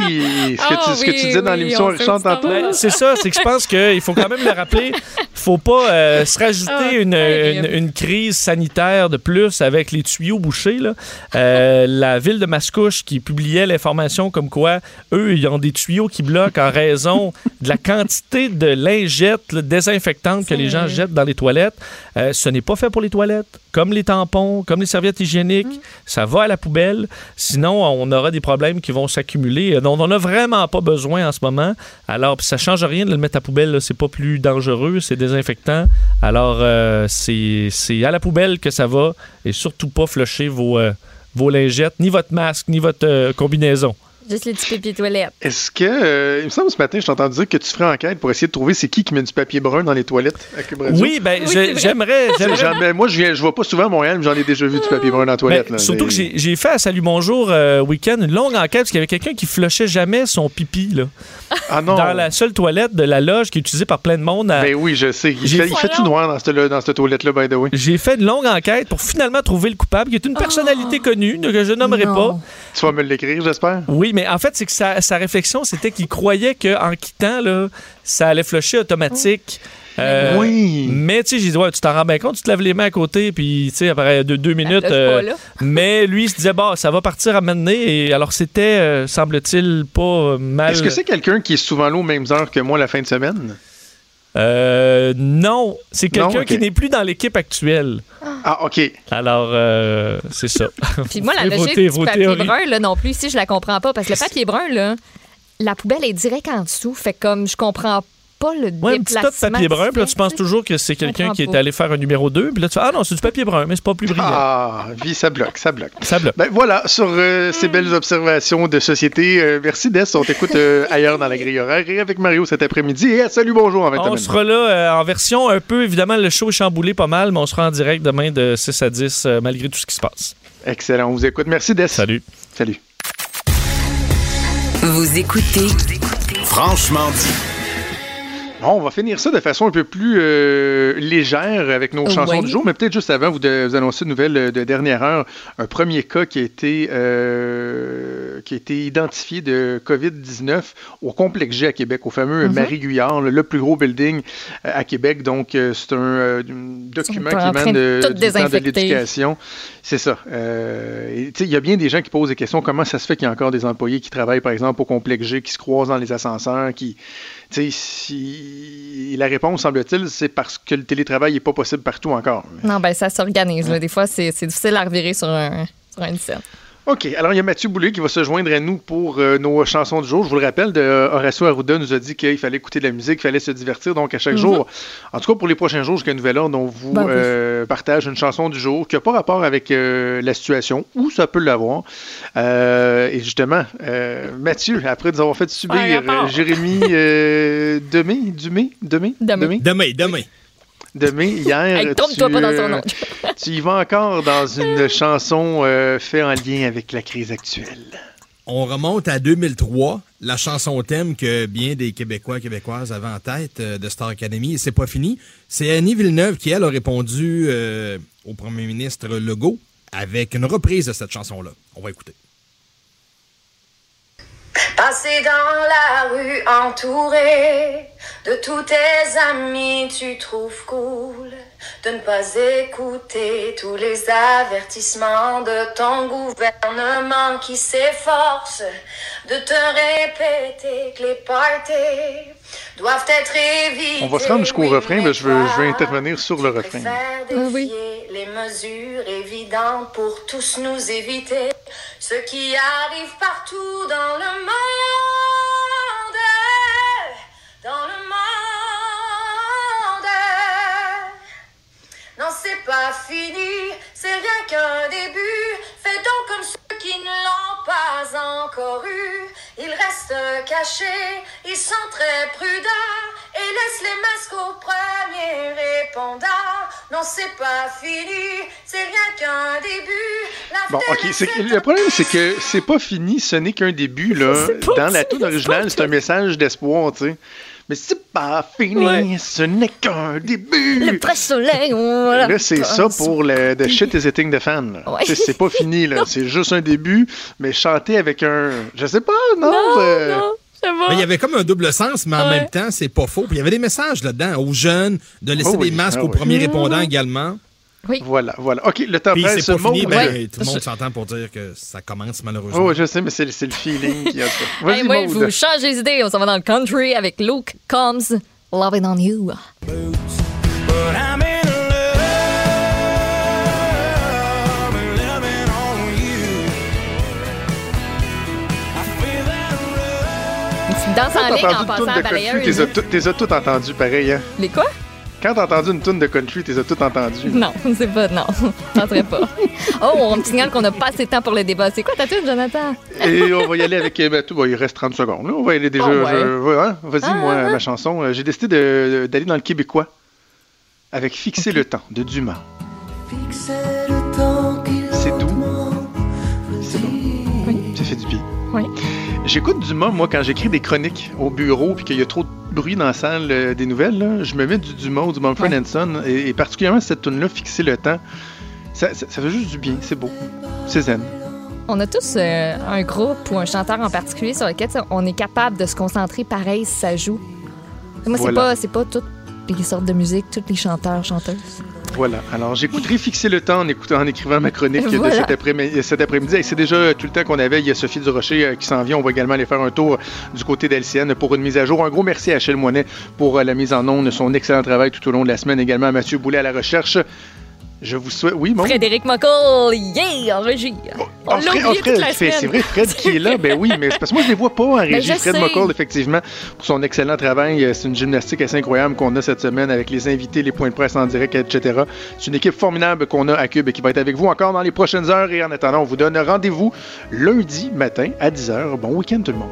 ce que, tu, ce que tu disais dans l'émission Richard tantôt. C'est ça, c'est que je pense qu'il faut quand même le rappeler. faut pas euh, se rajouter ah, une, une, crise sanitaire de plus avec les tuyaux bouchés. Là. Euh, la ville de Mascouche qui publiait l'information comme quoi eux, ils ont des tuyaux qui bloquent en raison de la quantité de lingettes désinfectantes que les gens jettent dans les toilettes. Euh, ce n'est pas fait pour les toilettes. Comme les tampons, comme les serviettes hygiéniques, mm. ça va à la poubelle. Sinon, on aura des problèmes qui vont s'accumuler dont on n'a vraiment pas besoin en ce moment. Alors, ça change rien de le mettre à poubelle. C'est pas plus dangereux, c'est désinfectant. Alors, euh, c'est à la poubelle que ça va. Et surtout pas flusher vos, euh, vos lingettes, ni votre masque, ni votre combinaison. Juste les petits papiers toilettes. Est-ce que, euh, il me semble ce matin, je t'entends dire que tu ferais enquête pour essayer de trouver c'est qui qui met du papier brun dans les toilettes à Cube Oui, ben, j'aimerais. Ben, moi, je viens, je vois pas souvent à Montréal, mais j'en ai déjà vu du papier brun dans les toilettes. Ben, surtout que j'ai fait à Salut Bonjour euh, Week-end une longue enquête parce qu'il y avait quelqu'un qui flushait jamais son pipi, là. Ah non. Dans la seule toilette de la loge qui est utilisée par plein de monde. Ben oui, je sais. Il fait, fait tout noir dans cette, dans cette toilette-là, by the way. J'ai fait une longue enquête pour finalement trouver le coupable, qui est une personnalité oh. connue, que je nommerai pas. Tu vas me l'écrire, j'espère? Oui, mais en fait, c'est que sa, réflexion, c'était qu'il croyait qu'en quittant, là, ça allait flusher automatique. Euh, oui. Mais tu sais, j'ai dit, ouais, tu t'en rends bien compte, tu te laves les mains à côté, puis tu sais, après deux, deux minutes. Euh, (laughs) mais lui, il se disait, bah, ça va partir à mener. Et alors, c'était, euh, semble-t-il, pas mal. Est-ce que c'est quelqu'un qui est souvent là aux mêmes heures que moi la fin de semaine? Euh, non, c'est quelqu'un qui n'est plus dans l'équipe actuelle. Ah, OK. Alors, euh, c'est ça. (laughs) Puis moi, la logique du papier brun, là, non plus, ici, je la comprends pas. Parce que le papier brun, là, la poubelle est direct en dessous. Fait comme je comprends pas le ouais, un petit tas de papier brun, puis là, tu penses toujours que c'est quelqu'un qui est allé faire un numéro 2, puis là, tu fais Ah non, c'est du papier brun, mais c'est pas plus brillant. Ah, vie, ça bloque, ça bloque. Ça bloque. Ben, voilà, sur euh, ces belles observations de société, euh, merci Des, on t'écoute euh, ailleurs dans la grille horaire et avec Mario cet après-midi. Et salut, bonjour en 20 On sera là en version un peu, évidemment, le show est chamboulé pas mal, mais on sera en direct demain de 6 à 10, malgré tout ce qui se passe. Excellent, on vous écoute. Merci Des. Salut. Salut. Vous écoutez Franchement dit. Bon, on va finir ça de façon un peu plus euh, légère avec nos chansons Oui. du jour, mais peut-être juste avant, vous, de, vous annoncez une nouvelle euh, de dernière heure, un premier cas qui a été, euh, qui a été identifié de COVID-19 au complexe G à Québec, au fameux Mhm. Marie Guyard, le, plus gros building à Québec. Donc, c'est un euh, document qui émane de du temps l'éducation. C'est ça. Il y a bien des gens qui posent des questions. Comment ça se fait qu'il y a encore des employés qui travaillent, par exemple, au complexe G, qui se croisent dans les ascenseurs, qui... Si... la réponse, semble-t-il, c'est parce que le télétravail n'est pas possible partout encore. Non, ben ça s'organise. Des fois, c'est c'est difficile à revirer sur, un, sur une scène. OK. Alors, il y a Mathieu Boulay qui va se joindre à nous pour euh, nos chansons du jour. Je vous le rappelle, de, euh, Horacio Arruda nous a dit qu'il fallait écouter de la musique, qu'il fallait se divertir. Donc, à chaque Mhm. jour, en tout cas pour les prochains jours jusqu'à Nouvel Ordre, on vous Ben oui. euh, partage une chanson du jour qui n'a pas rapport avec euh, la situation, ou ça peut l'avoir. Euh, et justement, euh, Mathieu, après nous avoir fait subir Ouais, euh, Jérémy Demé, Dumé, Demé, Demé. Demain, demain. Hier. Hey, tu, pas dans son nom. (laughs) tu y vas encore dans une chanson euh, faite en lien avec la crise actuelle. On remonte à 2003, la chanson thème que bien des Québécois et Québécoises avaient en tête euh, de Star Academy, et c'est pas fini. C'est Annie Villeneuve qui, elle, a répondu euh, au premier ministre Legault avec une reprise de cette chanson-là. On va écouter. Passer dans la rue entouré de tous tes amis, tu trouves cool de ne pas écouter tous les avertissements de ton gouvernement qui s'efforce de te répéter que les parties doivent être évitées. On va se rendre jusqu'au refrain, mais je veux, je veux intervenir sur le refrain. Les mesures évidentes pour tous nous éviter ce qui arrive partout dans le monde. Dans le monde. Non, c'est pas fini, c'est rien qu'un début. Fais donc comme ceux qui ne l'ont pas encore eu. Ils restent cachés, ils sont très prudents et laissent les masques au premier répondant. Non, c'est pas fini, c'est rien qu'un début. La Bon, ok. c'est que- le problème, c'est que c'est pas fini, ce n'est qu'un début. Là. Dans la tune originale, c'est un message d'espoir, tu sais. Mais c'est pas fini, Ouais. ce n'est qu'un début. Le presse-soleil, voilà. Là, c'est ça pour le The shit is hitting the fan. Ouais. C'est pas (laughs) fini, là. C'est juste un début, mais chanter avec un. Je sais pas, non. Non, euh, non, ça va. Mais il y avait comme un double sens, mais en Ouais. même temps, c'est pas faux. Puis il y avait des messages là-dedans aux jeunes, de laisser Oh oui, des masques ah aux oui. premiers répondants également. Voilà, voilà. OK, le Maud, fini, ben, ouais. tout le monde s'entend pour dire que ça commence malheureusement. Oh, je sais, mais c'est le feeling qui a ça. (laughs) Vas-y, Hey, ouais, vous changez d'idée. On s'en va dans le country avec Luke Combs, Loving on You. Tu danses en ligne en passant à balayeuse. t'es as tout- t'es as tout entendu pareil, hein? Les quoi? Quand t'as entendu une tune de country, t'es tout entendu. Non, (laughs) c'est pas. Non, (laughs) je tenterai pas. Oh, on me signale qu'on n'a pas assez de temps pour le débat. C'est quoi ta tune, Jonathan? Et on va y aller avec. ben, tout, bon, il reste 30 secondes. là. On va y aller déjà. Ouais. je- ouais, hein? Vas-y, Ah, moi, ah, ah. ma chanson. Euh, J'ai décidé d'aller dans le québécois avec Fixer le temps de Dumas. C'est doux. C'est bon. Ça fait du bien. Oui. J'écoute Dumas, moi, quand j'écris des chroniques au bureau puis qu'il y a trop de bruit dans la salle euh, des nouvelles. là, je me mets du Dumas ou du Mumford Ouais. Son et, et particulièrement cette tune là Fixer le temps. Ça, ça- ça fait juste du bien. C'est beau. C'est zen. On a tous euh, un groupe ou un chanteur en particulier sur lequel on est capable de se concentrer pareil si ça joue. Moi, c'est pas, pas toutes les sortes de musique, tous les chanteurs, chanteuses. Voilà. Alors, j'écouterai fixer le temps en, écoutant, en écrivant ma chronique de cet après-midi. cet après-midi. Et c'est déjà euh, tout le temps qu'on avait. Il y a Sophie Durocher euh, qui s'en vient. On va également aller faire un tour du côté d'LCN pour une mise à jour. Un gros merci à Achille Moinet pour euh, la mise en onde, son excellent travail tout au long de la semaine. Également à Mathieu Boulet à la recherche. Je vous souhaite. Oui, mon. Frédéric Mockle, yeah, en régie. On Ah, Fred- ah, Fred, c'est vrai, Fred qui est là, ben oui, mais c'est parce que moi je les vois pas en (laughs) régie. je Fred. McCall, effectivement, pour son excellent travail. Euh, C'est une gymnastique assez incroyable qu'on a cette semaine avec les invités, les points de presse en direct, etc. C'est une équipe formidable qu'on a à Cube et qui va être avec vous encore dans les prochaines heures. Et en attendant, on vous donne rendez-vous lundi matin à 10h. Bon week-end tout le monde.